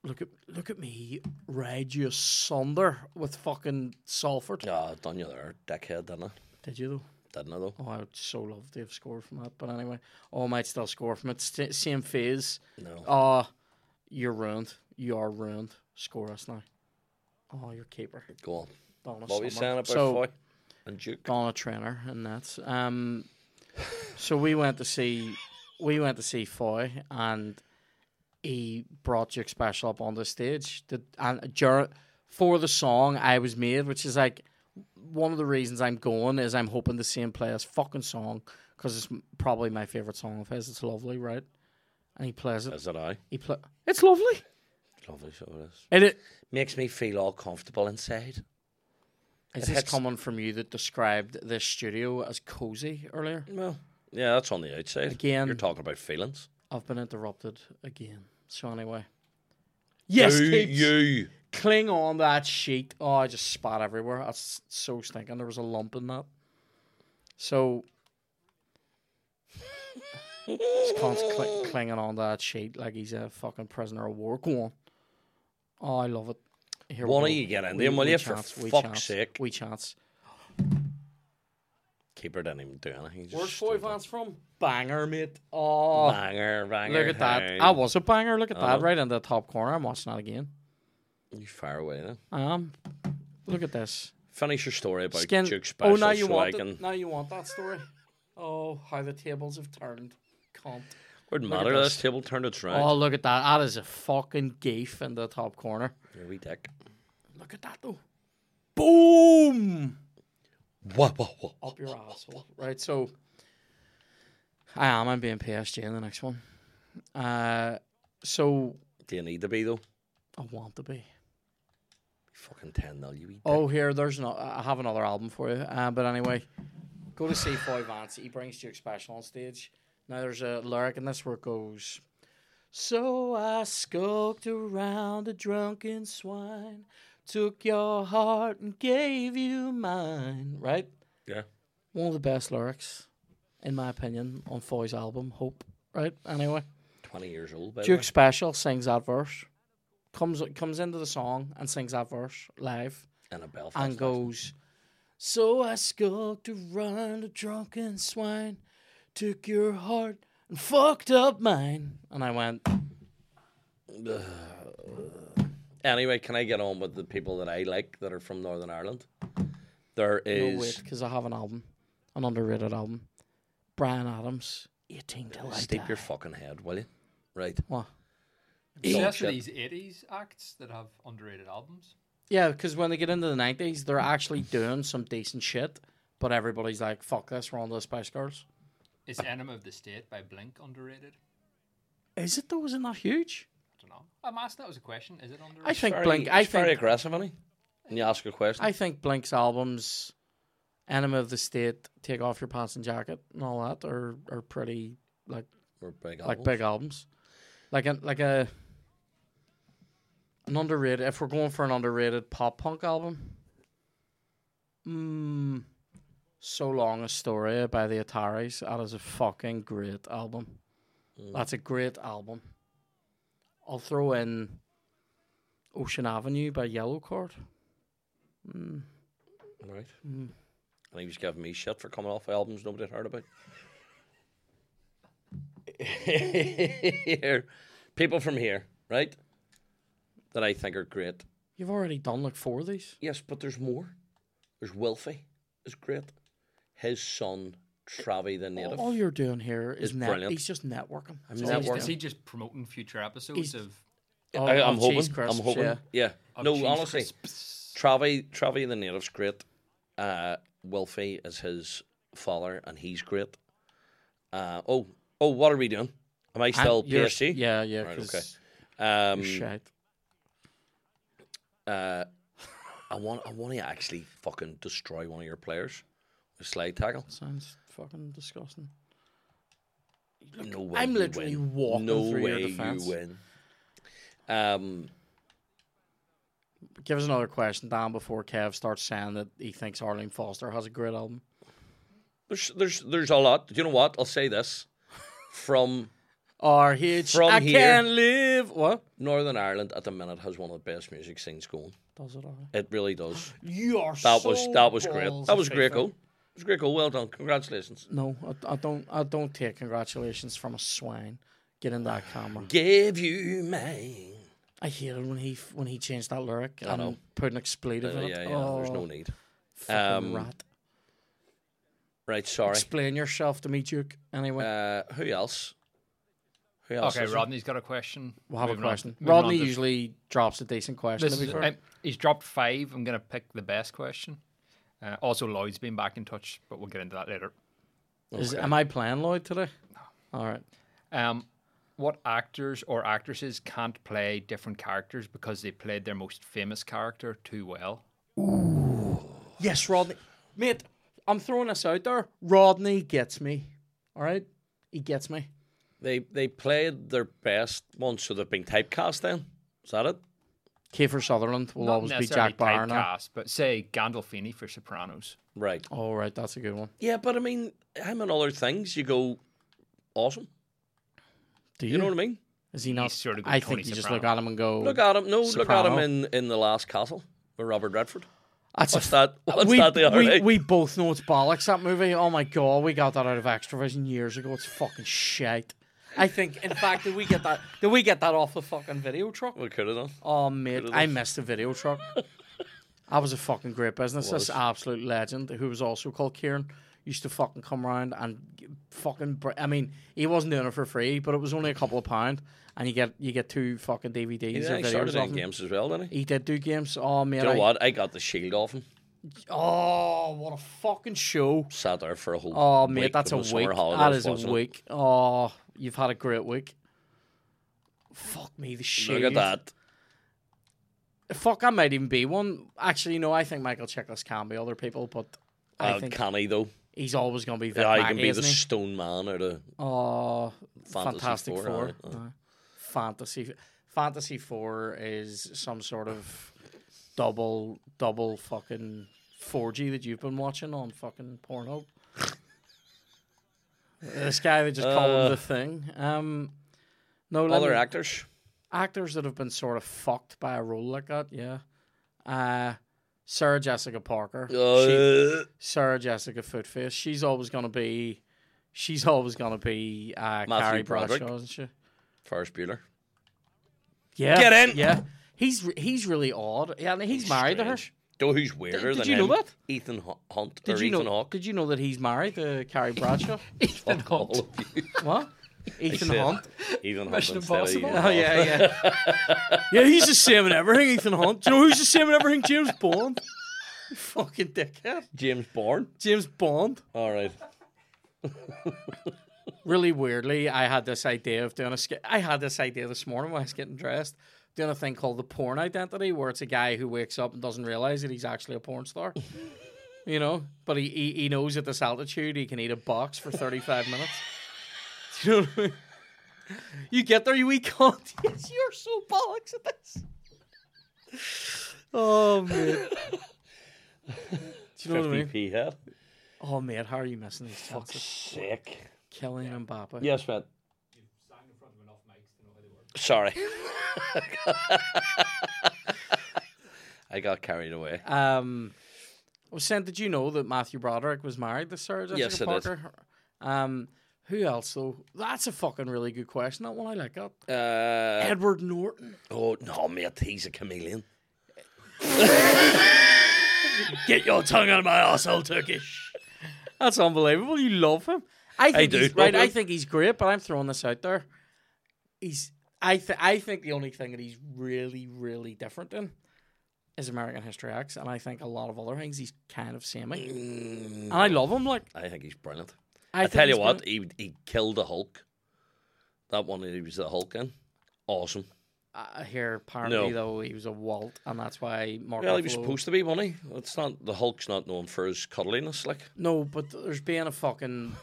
look at look at me ride you asunder with fucking Salford. Ah, done you there, dickhead, didn't I? Did you though? Didn't I though? Oh, I would so love to have scored from that. But anyway, oh, I might still score from it. St- same phase. No. Oh, you're ruined. You are ruined. Score us now. Oh, your keeper. Go on. Donna What were you saying about so, Foy and Duke? Donna trainer and that's um. So we went to see, we went to see Foy and he brought Duke Special up on the stage. The, and dur- for the song I was made, which is like one of the reasons I'm going is I'm hoping to see him play his fucking song because it's probably my favorite song of his. It's lovely, right? And he plays it. Is it I? He play. It's lovely. Lovely, so it is. And it Makes me feel all comfortable inside. Is this coming from you that described this studio as cozy earlier? Well, yeah, that's on the outside. Again- You're talking about feelings. I've been interrupted again. So anyway. Yes, Do kids. you? Cling on that sheet. Oh, I just spat everywhere. That's so stinking. There was a lump in that. So this cunt's cl- clinging on that sheet like he's a fucking prisoner of war. Go on. Oh, I love it. Here we Why don't you get into We- him, will you, for chance, we fuck's chance, sake? We chance. Keeper didn't even do anything. Just Where's Foy stood. Vance from? Bangor, mate. Oh, Banger, banger. look at that. I was a banger. Look at I that. Right in the top corner. I'm watching that again. You far away now. I am. Look at this. Finish your story about Skin. Duke oh, Special oh, now you so want I it. can... Now you want that story. Oh, how the tables have turned. Can't. Wouldn't matter, this. table turned its round. Oh, look at that. That is a fucking geef in the top corner. Here we dick. Look at that though. Boom! What, what, what? Up your asshole. Right. So, I am. I'm being PSG in the next one. Uh, so Do you need to be, though? I want to be. Fucking 10 0, you dick. Oh, here, there's no. I have another album for you. Uh, but anyway, go to see Foy Vance. He brings Duke Special on stage. Now there's a lyric in this where it goes, "So I skulked around a drunken swine, took your heart and gave you mine." Right? Yeah. One of the best lyrics, in my opinion, on Foy's album Hope. Right? Anyway. 20 years old, Duke. Special sings that verse, comes comes into the song and sings that verse live, In a Belfast. and goes, "So I skulked around a drunken swine, took your heart and fucked up mine." And I went, Anyway, can I get on with the people that I like that are from Northern Ireland? There is. "No wait, because I have an album, an underrated album, Bryan Adams, 18 till I steep your fucking head, will you? Right. What? Obsessed shit. with these 80s acts that have underrated albums. Yeah, because when they get into the 90s, they're actually doing some decent shit, but everybody's like, "Fuck this, we're on to the Spice Girls." Is Enema of the State by Blink underrated? Is it though? Isn't that huge? I don't know. I'm asking that as a question. Is it underrated? I think Very, Blink. I it's very think aggressive, isn't he? And you ask a question. I think Blink's albums, "Enema of the State," "Take Off Your Pants and Jacket," and all that are are pretty like We're big like albums. big albums, like a like a an underrated. If we're going for an underrated pop punk album, mm, "So Long, Astoria" by the Ataris. That is a fucking great album. Mm. That's a great album. I'll throw in Ocean Avenue by Yellowcard. Right. And he was giving me shit for coming off albums nobody had heard about. here, people from here, right? That I think are great. You've already done like four of these. Yes, but there's more. There's Wilfie is great. His son, Travi the native. All you're doing here is It's net. brilliant. He's just networking. I'm That's all he's networking. Is he just promoting future episodes He's- of, Oh, I, I'm of hoping. Cheese Crisps, I'm hoping. yeah. Yeah. of No, honestly, Crisps? Travi, Travi the native's great. Uh, Wilfie is his father, and he's great. Uh, oh, oh, what are we doing? Am I still you're- PSG? Yeah, yeah. Right, 'cause okay. Um, you're uh, I want, I want to actually fucking destroy one of your players with slide tackle. Sounds fucking disgusting. No way. I'm literally win. walking no through your way defence. you win. Um, Give us another question, Dan, before Kev starts saying that he thinks Arlene Foster has a great album. there's, there's, there's a lot. Do you know what? I'll say this from RH, From I here- can't live. What? Northern Ireland at the minute has one of the best music scenes going. Does it? It really does. You are That so was that was great. That was great goal. It was a great goal. Well done. Congratulations. No, I, I don't. I don't take congratulations from a swine. Get in that camera. Give you mine. I hated when he when he changed that lyric I and know. put an expletive Uh, in yeah, it. yeah. Oh, There's no need. fucking Um, rat. Right. Sorry. Explain yourself to me, Duke. Anyway, Uh, who else? Who else? Okay, is there? Rodney's got a question. we'll have a Moving on- question. moving on Rodney to- usually drops a decent question. This to be is, fair. um, he's dropped five. I'm going to pick the best question. Uh, also, Lloyd's been back in touch, but we'll get into that later. Is, Okay. am I playing Lloyd today? All right. Um, what actors or actresses can't play different characters because they played their most famous character too well? Yes, Rodney. Mate, I'm throwing this out there. Rodney gets me. All right? He gets me. They they played their best once, so they've been typecast. Then is that it? Kiefer Sutherland will Not always be Jack Bauer now. but say Gandolfini for Sopranos. Right. Oh, right. That's a good one. Yeah, but I mean, him and other things, you go, awesome. Do you, You know what I mean? Is he not? Sort of good I Tony think you just look at him and go. Look at him. No, look at him in in the Last Castle with Robert Redford. That's a What's that? What's we, that the other we, day? we both know it's bollocks, that movie. Oh my god, we got that out of Xtra-vision years ago. It's fucking shite. I think, in fact, did we get that? Did we get that off the fucking video truck? We could have done. Oh mate, Could've I done. missed the video truck. That was a fucking great business. This absolute legend, who was also called Kieran, used to fucking come around and fucking. Br- I mean, he wasn't doing it for free, but it was only a couple of pound, and you get you get two fucking DVDs Yeah, or he videos started doing games as well, didn't he? He did do games. Oh man, Do you know I- what? I got the shield off him. Oh, what a fucking show! Sat there for a whole. Oh mate, week that's a week. That holidays, is a wasn't it? week. Oh, you've had a great week. Fuck me, the shit. Look at that. Fuck, I might even be one. Actually, no, I think Michael Chiklis can be other people, but I Uh, think can he though? he's always going to be Yeah, he can be the he? stone man out of Oh, Fantasy Fantastic Four, Four. aye. Fantasy Fantasy Four is some sort of double double fucking 4G that you've been watching on fucking Pornhub. This guy they just call him Uh, the thing. Um, no, other me- actors. actors that have been sort of fucked by a role like that. Yeah, uh, Sarah Jessica Parker. She, Uh, Sarah Jessica Footface. She's always gonna be. She's always gonna be uh, Matthew Carrie Broderick. Bradshaw, isn't she? Ferris Bueller. Yeah. Get in! Yeah. He's he's really odd. Yeah, and he's, married to her. Do who's weirder did than you know him? that? Ethan Hu- Hunt Did or you Ethan know? Hawke? Did you know that he's married to Carrie Bradshaw? Ethan All Hunt. of you. what? Ethan said- Hunt. Ethan Hunt Mission instead of Impossible. Ethan Oh yeah, yeah. yeah, he's the same in everything. Ethan Hunt. Do you know who's the same in everything? James Bond. You fucking dickhead. James Bourne. James Bond. All right. really weirdly, I had this idea of doing a skit. I had this idea this morning when I was getting dressed, doing a thing called the porn identity, where it's a guy who wakes up and doesn't realize that he's actually a porn star. you know, but he, he he knows at this altitude he can eat a box for thirty five minutes. Do you know what I mean? You get there, you eat cunt. Yes, you're so bollocks at this. Oh man. Do you know what I mean? 50p head. Oh man, how are you missing these chances? Sick. Killing Mbappe. Yes, man. Sorry. I got carried away. Um, I was saying, did you know that Matthew Broderick was married to Sarah Jessica Yes, I did. Um, who else though? That's a fucking really good question. That one I like that. Uh, Edward Norton. oh no, mate, he's a chameleon. Get your tongue out of my arsehole, Turkish. That's unbelievable. You love him. I think do he's, right. I think he's great, but I'm throwing this out there. He's. I th- I think the only thing that he's really, really different in is American History X, and I think a lot of other things he's kind of samey. And I love him. Like I think he's brilliant. I, I tell you what, brilliant. he he killed the Hulk. That one that he was the Hulk in, awesome. I hear apparently No. though he was a Walt, and that's why Mark. Well, he was supposed to be, wasn't? It's not the Hulk's not known for his cuddliness, like. No, but there's being a fucking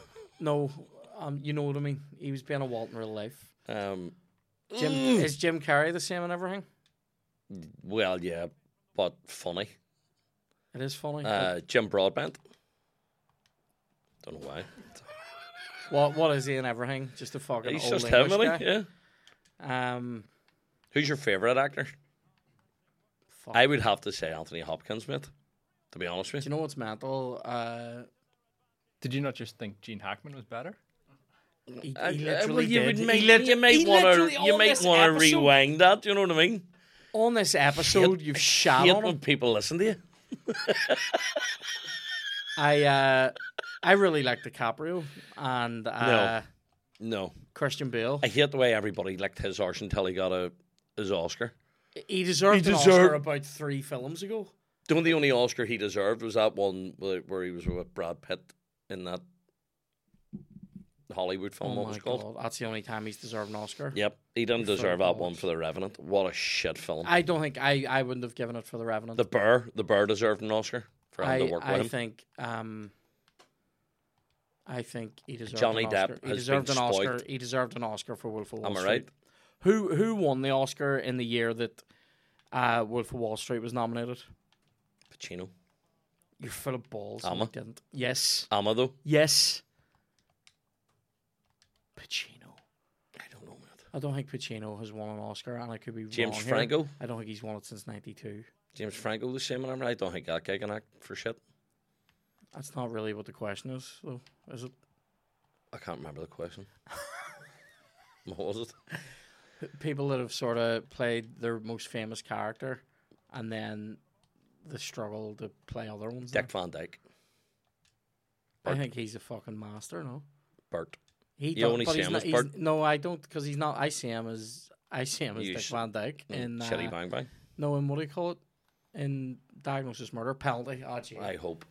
no. Um, you know what I mean. He was being a Walt in real life. Um, Jim is Jim Carrey the same and everything. well, yeah, but funny. It is funny. Uh, Jim Broadbent. Don't know why. what what is he in everything? Just a fucking He's old just him, English isn't he? guy. Yeah. Um, Who's your favourite actor? fuck. I would have to say Anthony Hopkins, mate. To be honest with you. Do you. you know what's mental? Uh, Did you not just think Gene Hackman was better? He, he literally well, you did. would make, lit- you might want to you might want to rewind that. You know what I mean? on this episode. You've shot Hate on when him. people listen to you. I uh, I really like DiCaprio and uh, No, Christian Bale. I hate the way everybody licked his arse until he got a his Oscar. he deserved He an Oscar about three films ago. The only only Oscar he deserved was that one where where he was with Brad Pitt in that Hollywood film. Oh what was called? god, that's the only time he's deserved an Oscar. Yep, he didn't For deserve that one for The Revenant. What a shit film. I don't think I, I wouldn't have given it for the Revenant. the Burr, the Burr deserved an Oscar for having I, to work I with him. I think um, I think he deserved Johnny an Depp Oscar. He has deserved an Oscar. He deserved an Oscar for Wolf of Wall Am I right? Who who won the Oscar in the year that uh, Wolf of Wall Street was nominated? Pacino, You're full of balls. Alma? didn't. Yes. Amma though. Yes. Pacino. I don't know, man. I don't think Pacino has won an Oscar, and I could be James wrong Franco, Here. I don't think he's won it since '92. James Franco, the same number. I don't think that guy can act for shit. That's not really what the question is, though, is it? I can't remember the question. what was it? people that have sort of played their most famous character and then the struggle to play other ones. Dick Van Dyke, I think he's a fucking master. No, Bert. He You don't- only but see he's him not- as he's- No, I don't, because he's not. I see him as I see him as You Dick s- Van Dyke in uh, Shitty Bang Bang. no, in what do you call it? In Diagnosis Murder penalty. Oh, gee. I hope.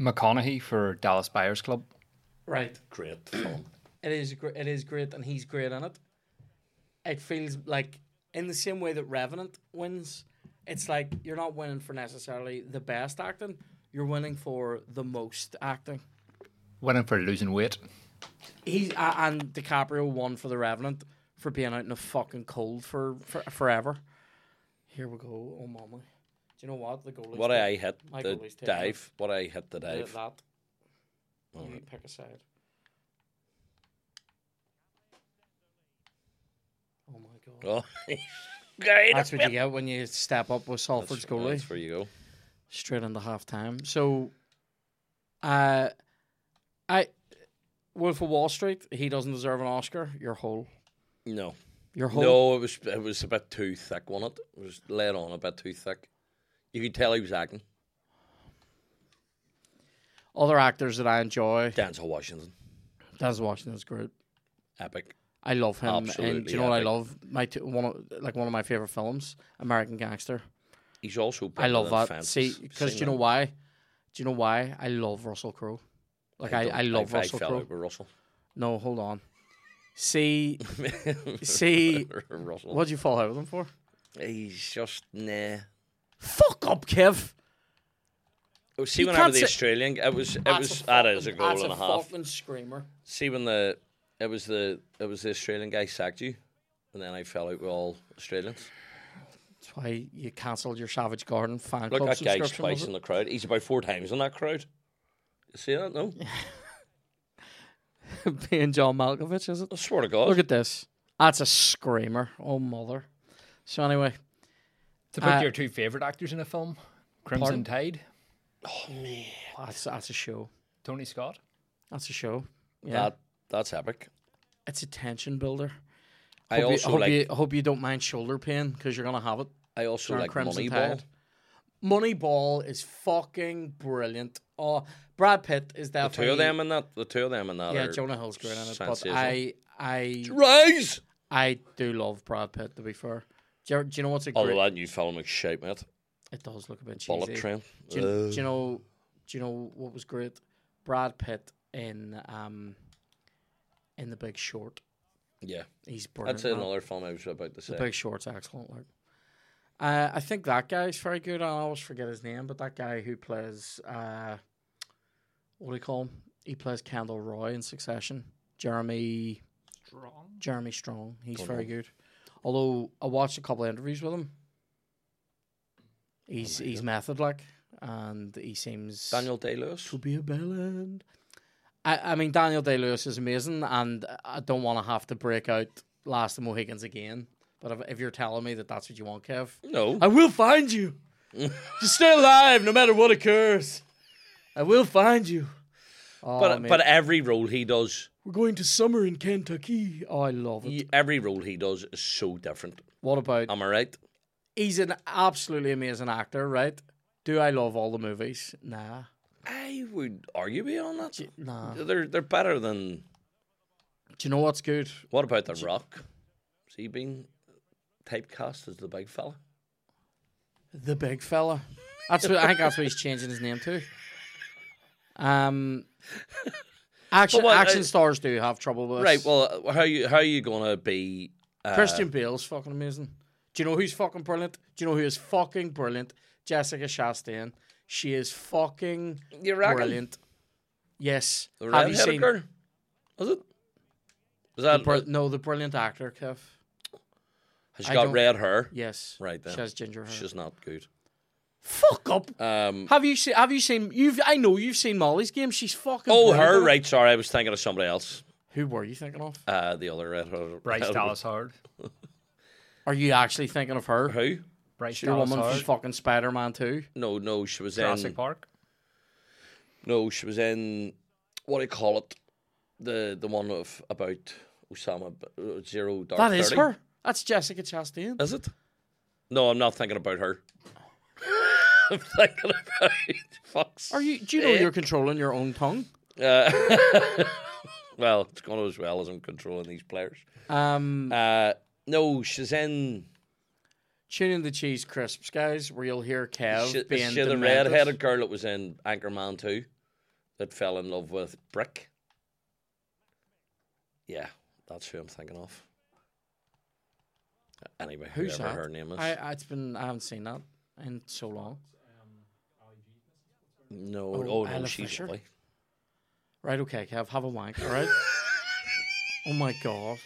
McConaughey for Dallas Buyers Club. Right, Great film. it is. gr- It is great, and he's great in it. It feels like in the same way that Revenant wins. It's like you're not winning for necessarily the best acting. You're winning for the most acting. Winning for losing weight. He's uh, and DiCaprio won for The Revenant for being out in the fucking cold for, for forever. Here we go. Oh mama. Do you know what the goal is? What I hit My the goalie's dive. What I hit the dive. that. You pick a side. Oh my god. Oh, That's what you get when you step up with Salford's goalie That's where you go. straight into half time. So, uh, I Wolf of Wall Street. He doesn't deserve an Oscar. You're whole. No, You're whole. no, it was it was a bit too thick, wasn't it? It was laid on a bit too thick. You could tell he was acting. Other actors that I enjoy. Denzel Washington, Denzel Washington's great. epic. I love him. and do Absolutely you know what I epic. love? My two, one of, like one of my favorite films, American Gangster. He's also. I love than that. Fences. See, because Seen do you know that? why? Do you know why? I love Russell Crowe. Like I, don't- I, love I, Russell I Crowe. Russell. No, hold on. See, see, Russell. what'd you fall out with him for? He's just nah. Fuck up, Kev. Oh, see, You whenever can't the Australian, it was it was a ah, that fucking- is a goal and a a half. fucking screamer. See when the it was the it was the Australian guy sacked you, and then I fell out with all Australians. That's why you cancelled your Savage Garden fan Look, club that guy's subscription. twice in the crowd. He's about four times in that crowd. You see that? No, Being John Malkovich, is it? I swear to God. Look at this. That's a screamer. Oh mother. So anyway, To put Uh, your two favorite actors in a film, Crimson Pardon? Tide, Oh, man. that's that's a show. Tony Scott. That's a show. Yeah, That that's epic. it's a tension builder. I Hope, also you, hope, like you, hope you don't mind shoulder pain because you're gonna have it. I also during like Crimson Moneyball. Tide. Moneyball is fucking brilliant. Oh, Brad Pitt is The definitely two of them in that. The two of them in that. Yeah, Jonah Hill's great in it, but. I I Rise. I do love Brad Pitt. To be fair, do you, do you know what's a Although great? that new film looks shite, mate. It does look a bit cheesy. Bullet Train. Do you, do you know? Do you know what was great? Brad Pitt in um in The Big Short. Yeah, He's brilliant. that's another film I was about to say. The. Big Short's excellent. Like, uh, I think that guy's very good. I always forget his name, but that guy who plays uh, what do you call him? He plays Kendall Roy in Succession. Jeremy Strong. Jeremy Strong. He's Don't very know. good. Although I watched a couple of interviews with him. He's my he's God. method like, and he seems Daniel Day Lewis. to be a bellend. I, I mean, Daniel Day Lewis is amazing, and I don't want to have to break out Last of the Mohicans again. But if, if you're telling me that that's what you want, Kev, No, I will find you. Just stay alive no matter what occurs. I will find you. Oh, but mate. but every role he does, we're going to summer in Kentucky. Oh, I love it. he, every role he does is so different. What about Am I right? he's an absolutely amazing actor, right? Do I love all the movies? Nah. I would argue beyond that. J- Nah. They're they're better than. Do you know what's good? What about The Rock? Has he been typecast as the big fella? The big fella. That's what I think. That's what he's changing his name to. Um, action action uh, stars do have trouble with. Right. Well, how you how are you gonna be? Uh, Christian Bale's fucking amazing. Do you know who's fucking brilliant? Do you know who is fucking brilliant? Jessica Chastain. She is fucking You reckon? brilliant. Yes. The have you seen? girl? Was it? Was that? Br- no, the brilliant actor, Kev. has she I got red hair? Yes. Right then. She has ginger hair. She's not good. Fuck up. Um. Have you seen? Have you seen? You've. I know you've seen Molly's game. She's fucking. Oh, brilliant her. it. Right. Sorry, I was thinking of somebody else. Who were you thinking of? Uh, the other red. Bryce Dallas Howard. Are you actually thinking of her? Who? Bryce Your Dallas woman from fucking Spider Man Two. No, no, she was in Jurassic in. Park. No, she was in. What do you call it? The the one of about Osama uh, Zero Dark. That is 30. her. That's Jessica Chastain. Is it? No, I'm not thinking about her. I'm thinking about fucks. Are you? Do you know you're controlling your own tongue? Uh, well, it's going as well as I'm controlling these players. Um, Uh, no, she's in. tune in the cheese crisps, guys, where you'll hear Kev She, being she the demented. red-headed girl that was in Anchorman 2 that fell in love with Brick. Yeah, that's who I'm thinking of. Anyway, Who's whoever that? her name is. I- it's been I haven't seen that in so long. no, Oh, oh, no, she's Fisher? lovely. Right, okay, Kev, have a wank, all right? oh my god.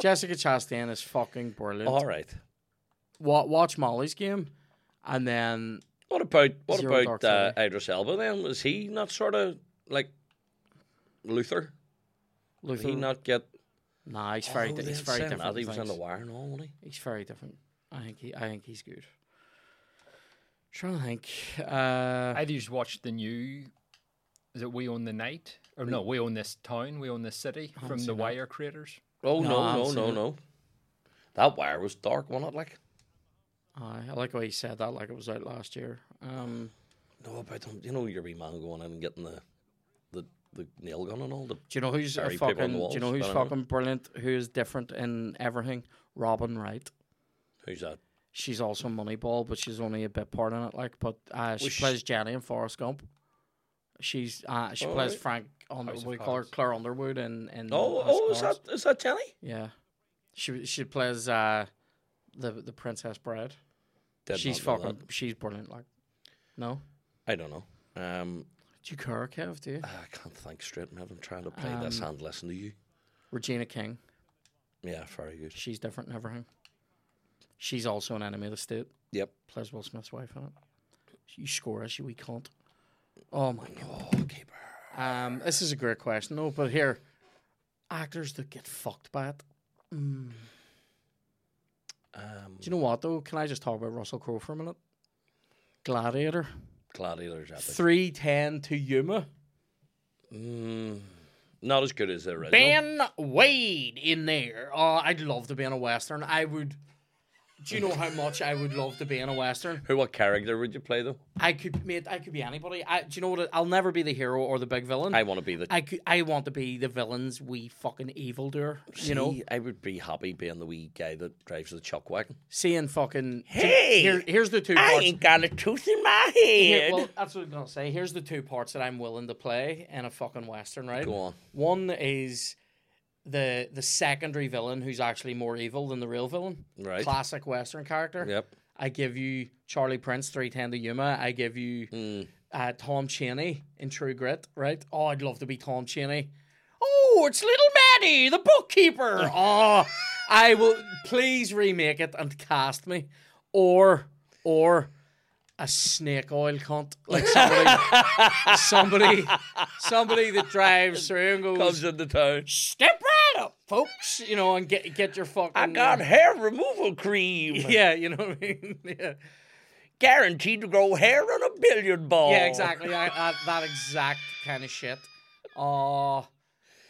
Jessica Chastain is fucking brilliant. All right. Wa- watch Molly's game, and then What about what Zero about Dark uh, Idris Elba then? Was he not sort of like Luther? Did he not get? Nah, he's very, Oh, di- he's very said different. that. He was in the wire and all, wasn't he? He's very different. I think he, I think he's good. trying to think. Uh, I just watched the new. Is it We Own the Night? Or no, We Own This Town, We Own This City from seen the that. Wire creators. Oh No, no, no, no, no. That wire was dark, wasn't it? Like I I like the way he said that, like it was out last year. Um, no about them. You know your wee man going in and getting the the, the nail gun and all. The, do you know who's a Bury people on the fucking? Do you know who's but know. fucking brilliant? Who is different in everything? Robin Wright. Who's that? She's also Moneyball, but she's only a bit part in it. Like, but uh, she she- plays Jenny in Forrest Gump. She's uh, she Oh, plays right. Frank of we call her Claire Underwood and in Oh, oh, is that is that Jenny? yeah. She she plays uh the the Princess Bride. Did she's fucking she's brilliant. Like, no. I don't know. Um, do you care, Kev? Do you? I can't think straight, man. I'm trying to play this Um, and listen to you. Regina King. Yeah, very good. She's different in everything. She's also an enemy of the state. Yep. Plays Will Smith's wife in it. You score as you we can't. Oh my god. Oh. Um, this is a great question, though. But here, actors that get fucked by it. Um, Do you know what though? Can I just talk about Russell Crowe for a minute? Gladiator. Gladiators epic. Three ten to Yuma. Mm, not as good as the original. Ben Wade in there. Oh, I'd love to be in a western. I would. Do you know how much I would love to be in a western? Who? What character would you play though? I could, mate. I could be anybody. I, do you know what? I'll never be the hero or the big villain. I want to be the. I could. I want to be the villain's wee fucking evildoer. You know, I would be happy being the wee guy that drives the chuck wagon. seeing fucking. Hey, here, here's the two parts. got a tooth in my Here- well, that's what I'm gonna say. Here's the two parts that I'm willing to play in a fucking western, right? Go on. One is the the secondary villain who's actually more evil than the real villain. Right. Classic western character. Yep. I give you Charlie Prince, three ten to Yuma. I give you Hmm. uh, Tom Chaney in True Grit. Right? Oh, I'd love to be Tom Chaney. Oh, it's little Mattie, the bookkeeper. oh, I will please remake it and cast me, or or a snake oil cunt like somebody, somebody, somebody that drives through and goes, Comes into town. "Step folks," you know, and get get your fucking. I got hair removal cream. Yeah, you know what I mean. Yeah. Guaranteed to grow hair on a billiard ball. Yeah, exactly. I, I, that exact kind of shit. Oh,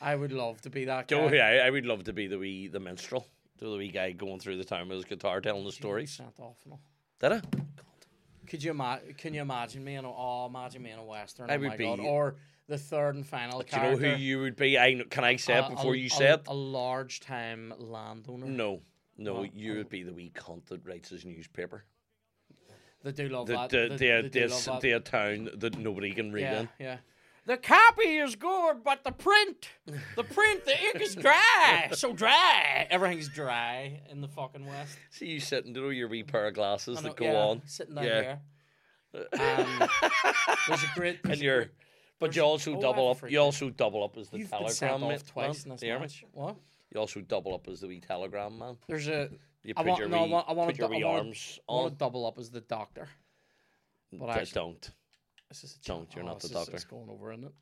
I would love to be that guy. Joe, yeah, I would love to be the wee the minstrel, the wee guy going through the town with his guitar, telling the stories. Off, no. Did I? Could you ima- Can you imagine me in a? Oh, imagine me in a western. I oh would be- God. Or the third and final Do you know who you would be? I can I say it before a- you a- say it? A large time landowner. No, no, What? you would be the wee cunt that writes his newspaper. They do love The that. the They- the, they do the, love the town that nobody can read Yeah, in. yeah. The copy is good, but the print, the print, the ink is dry. So dry. Everything's dry in the fucking West. See you sitting, know, your wee pair of glasses know, that go yeah, on, Sitting down Yeah. here. Um, there's a great. and there's a you're. But you also oh, double up. You also double up as the You've been telegram sent man. twice in this you match. What? You also double up as the wee telegram man. There's a. You I want, your no, I want, I want put to, your I wee want, arms I want on. to double up as the doctor. But actually, don't. this is a don't, you're not this the is- doctor. It's going over, isn't it?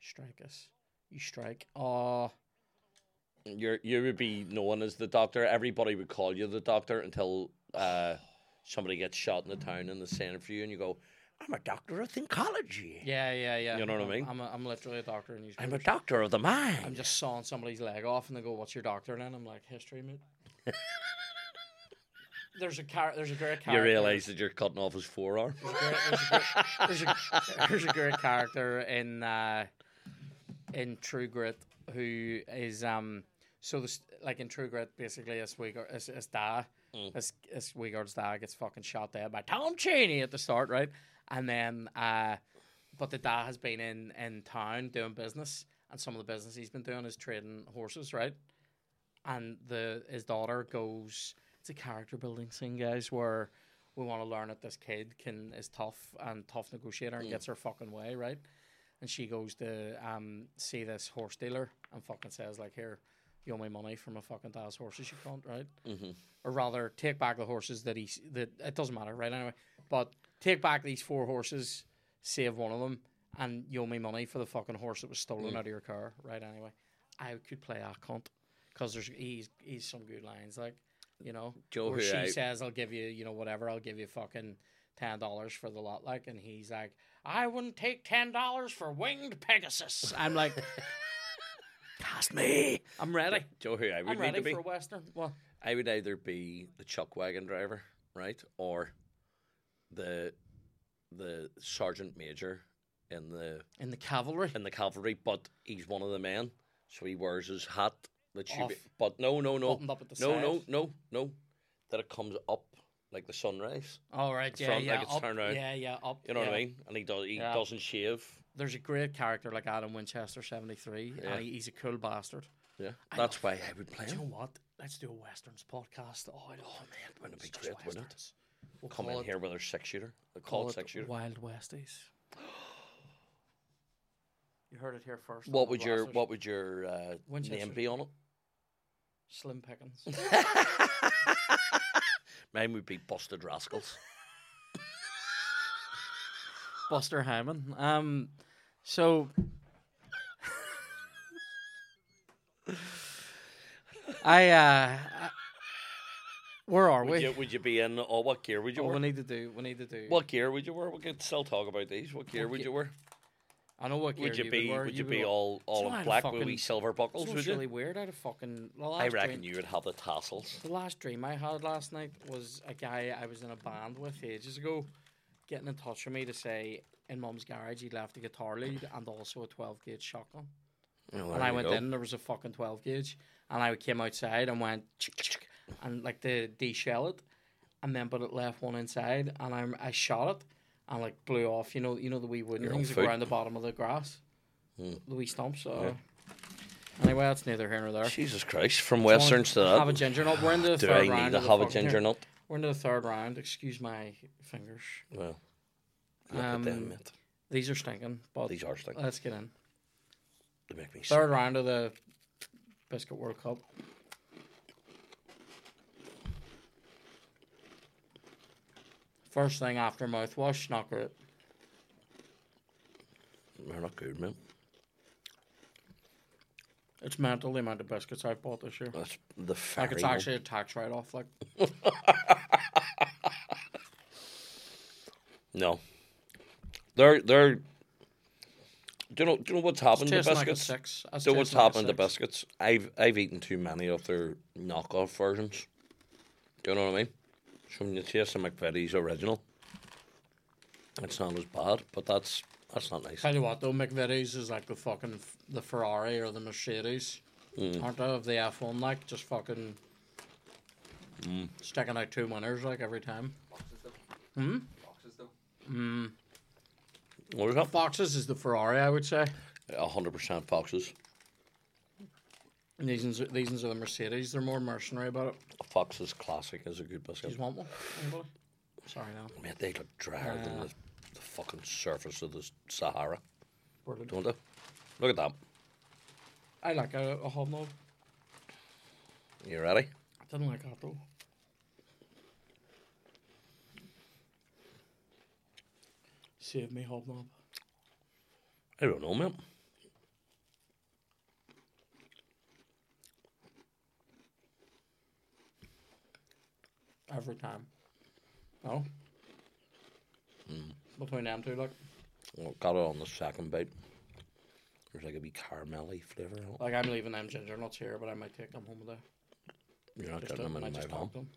Strike us. You strike. Oh, You're you would be known as the doctor. Everybody would call you the doctor until uh, somebody gets shot in the town in the center for you, and you go, "I'm a doctor of oncology. yeah, yeah, yeah. You know what I I'm- mean? I'm, a, I'm literally a doctor in I'm a doctor of the mind." I'm just sawing somebody's leg off, and they go, "What's your doctor?" And I'm like, "History, mate." there's a car. There's a great character. you realise that you're cutting off his forearm. There's a great, there's a great, there's a, there's a great character in uh, in True Grit who is um so this like in True Grit basically this Weegard this, this Da this this Weegard's Da gets fucking shot dead by Tom Chaney at the start right and then uh but the dad has been in in town doing business and some of the business he's been doing is trading horses right? And the his daughter goes it's a character building scene guys where we want to learn that this kid can is tough and tough negotiator and gets her fucking way right? And she goes to um see this horse dealer and fucking says like here you owe me money for my fucking dad's horses you can't right? Mm-hmm. or rather take back the horses that he that it doesn't matter right anyway. But take back these four horses save one of them and you owe me money for the fucking horse that was stolen mm. out of your car. Right anyway. I could play a cunt because there's he's he's some good lines like you know? Joe, where she I- says I'll give you you know whatever I'll give you fucking ten dollars for the lot like and he's like I wouldn't take ten dollars for winged Pegasus. I'm like cast me. I'm ready. Joe, who I would I'm need ready to be. for a western. Well I would either be the chuck wagon driver, right, or the the sergeant major in the in the cavalry in the cavalry, but he's one of the men, so he wears his hat that be. But no, no, no, buttoned up at the no, side no, no, no, that it comes up like the sunrise. all right yeah front, yeah like it's up, turned yeah yeah up You know what I mean? And he does. He Yeah. doesn't shave. there's a great character like Adam Winchester 73 Yeah. and he, he's a cool bastard Yeah, I that's why I would play do you know what let's do a westerns podcast oh I love man, wouldn't it be great? Wouldn't it? Westerns. We'll Come call in it- here with our six shooter. They call call it it six shooter. Wild Westies. You heard it here first. What would your Blasters. What would your uh, name be on it? Slim Pickens? Mine would be Busted Rascals. Buster Hyman. Um, so I uh, I- where are we? Would you, would you be in? Oh, what gear would you Oh, we wear? need to do. We need to do. What gear would you wear? We could still talk about these. What gear would ge- you wear? I know what gear Would you would be? wear. Would you would be wear- all all in a black with wee silver buckles? It's Would you? really weird. I had a fucking. The last I reckon dream, you would have the tassels. The last dream I had last night was a guy I was in a band with ages ago, getting in touch with me to say in Mum's garage he left a guitar lead and also a 12 gauge shotgun. Oh, and I went go. in, there was a fucking 12 gauge, and I came outside and went chick, chick, and like to de-shell it, and then but it left one inside, and I I shot it, and like blew off. You know, you know the wee wooden Your own things that go foot. around the bottom of the grass, Hmm. the wee stumps. So anyway, that's neither here nor there. Jesus Christ! From westerns to Have a that. ginger nut. We're in the Do third I round. need to of the have a fucking- ginger nut? We're into the third round. Excuse my fingers. Well, look at them, Um, mate. These are stinking, but These are stinking. let's get in. They make me sick. Third round of the Biscuit World Cup. First thing after mouthwash, not great. They're not good, man. It's mental the amount of biscuits I've bought this year. That's the Like it's actually a tax write off. Like No. They're they're. Do you know? Do you know what's happened to tasting like a biscuits? six. Do you know what's like happened to biscuits? I've I've eaten too many of their knockoff versions. Do you know what I mean? So when you taste the McVitie's original, it's not as bad, but that's that's not nice. Tell you what though, McVitie's is like the fucking the Ferrari or the Mercedes, Mm. aren't they? Of the F one, like just fucking Mm. sticking out two winners like every time. Boxes though. Hmm. Boxes though. What is that? Foxes is the Ferrari, I would say. A hundred percent foxes. And these ones, these ones are the Mercedes. They're more mercenary about it. A fox's classic is a good Do you want one? Anybody? Sorry, no. Mate, they look drier than the, the fucking surface of the Sahara. Brilliant. Don't they? Look at that. I like a, a hobnob. You ready? I didn't like that though. Save me, hobnob. I don't know, man. Every time. No? Hmm. Between them two, like, Well, got it on the second bite. There's like a wee caramelly flavour like I'm leaving them ginger nuts here, but I might take them home with You're not Just getting them in my talk them.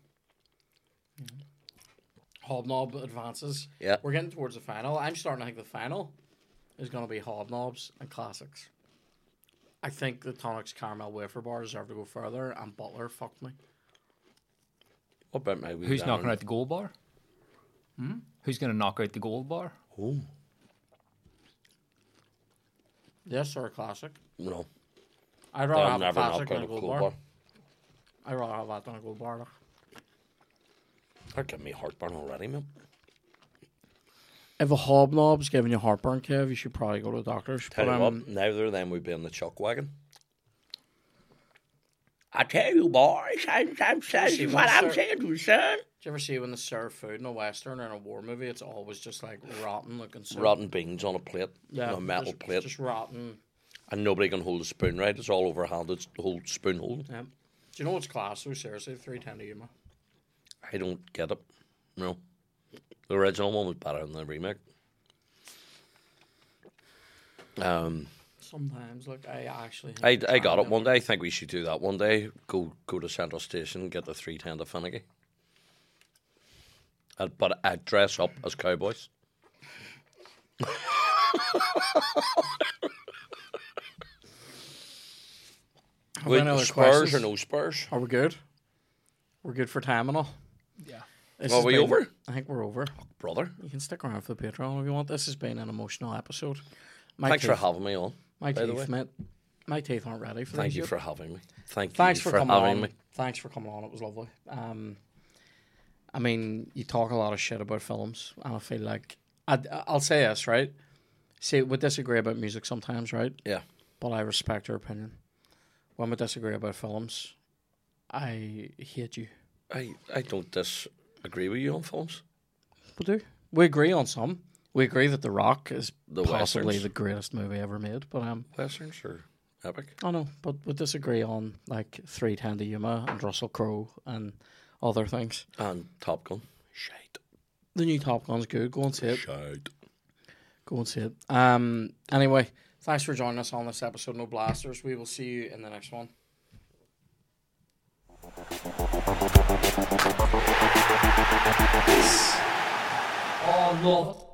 Mhm. Hobnob advances. Yeah. We're getting towards the final. I'm starting to think the final is going to be hobnobs and classics. I think the Tunnock's caramel wafer bar deserve to go further, and Butler fucked me. What about my wee Who's lemon? knocking out the gold bar? Hmm? Who's going to knock out the gold bar? Oh, Yes, or a classic. no. I'd rather They'll have a never classic knock than out a a gold bar. bar. I'd rather have that than a gold bar. Like. They're giving me heartburn already, man. If a hobnob's giving you heartburn, Kev, you should probably go to the doctor's. Tell but, you what, neither of them would be in the chuck wagon. I tell you, boys, I'm, I'm saying what what I'm saying to you, son. Do you ever see when they serve food in a western or in a war movie? It's always just like rotten looking soup. Rotten beans on a plate, yeah, on a metal just, plate, just rotten. and nobody can hold a spoon right. It's all overhanded, the whole spoon holding. Yeah. Do you know what's class? though? seriously, three ten to Yuma. I don't get it. No. The original one was better than the remake. Um, Sometimes, look, I actually. I, I got it one day. I think we should do that one day. Go go to Central Station, get the three ten to finicky. Uh, but I'd dress up as cowboys. Have we any other spurs questions? or no spurs? Are we good? We're good for time and all. Yeah. This Are we been- over? I think we're over. Brother, You can stick around for the Patreon if you want. This has been an emotional episode. My thanks teeth, for having me on. My by teeth, mate. My teeth aren't ready for Thank you yet. for having me. Thank Thanks you for, for, coming having on. me. Thanks for coming on. It was lovely. Um, I mean, you talk a lot of shit about films, and I feel like I, I'll say this right. See, we disagree about music sometimes, right? Yeah. But I respect your opinion. When we disagree about films, I hate you. I, I don't disagree with you on films. We do. We agree on some. We agree that The Rock is The possibly westerns. the greatest movie ever made. But um, Westerns or epic. I know, but we disagree on like three ten to Yuma and Russell Crowe and other things. And Top Gun. Shite. The new Top Gun's good. Go and see it. Shite. Go and see it. Um. Anyway, thanks for joining us on this episode. No blasters. We will see you in the next one. Oh, love it.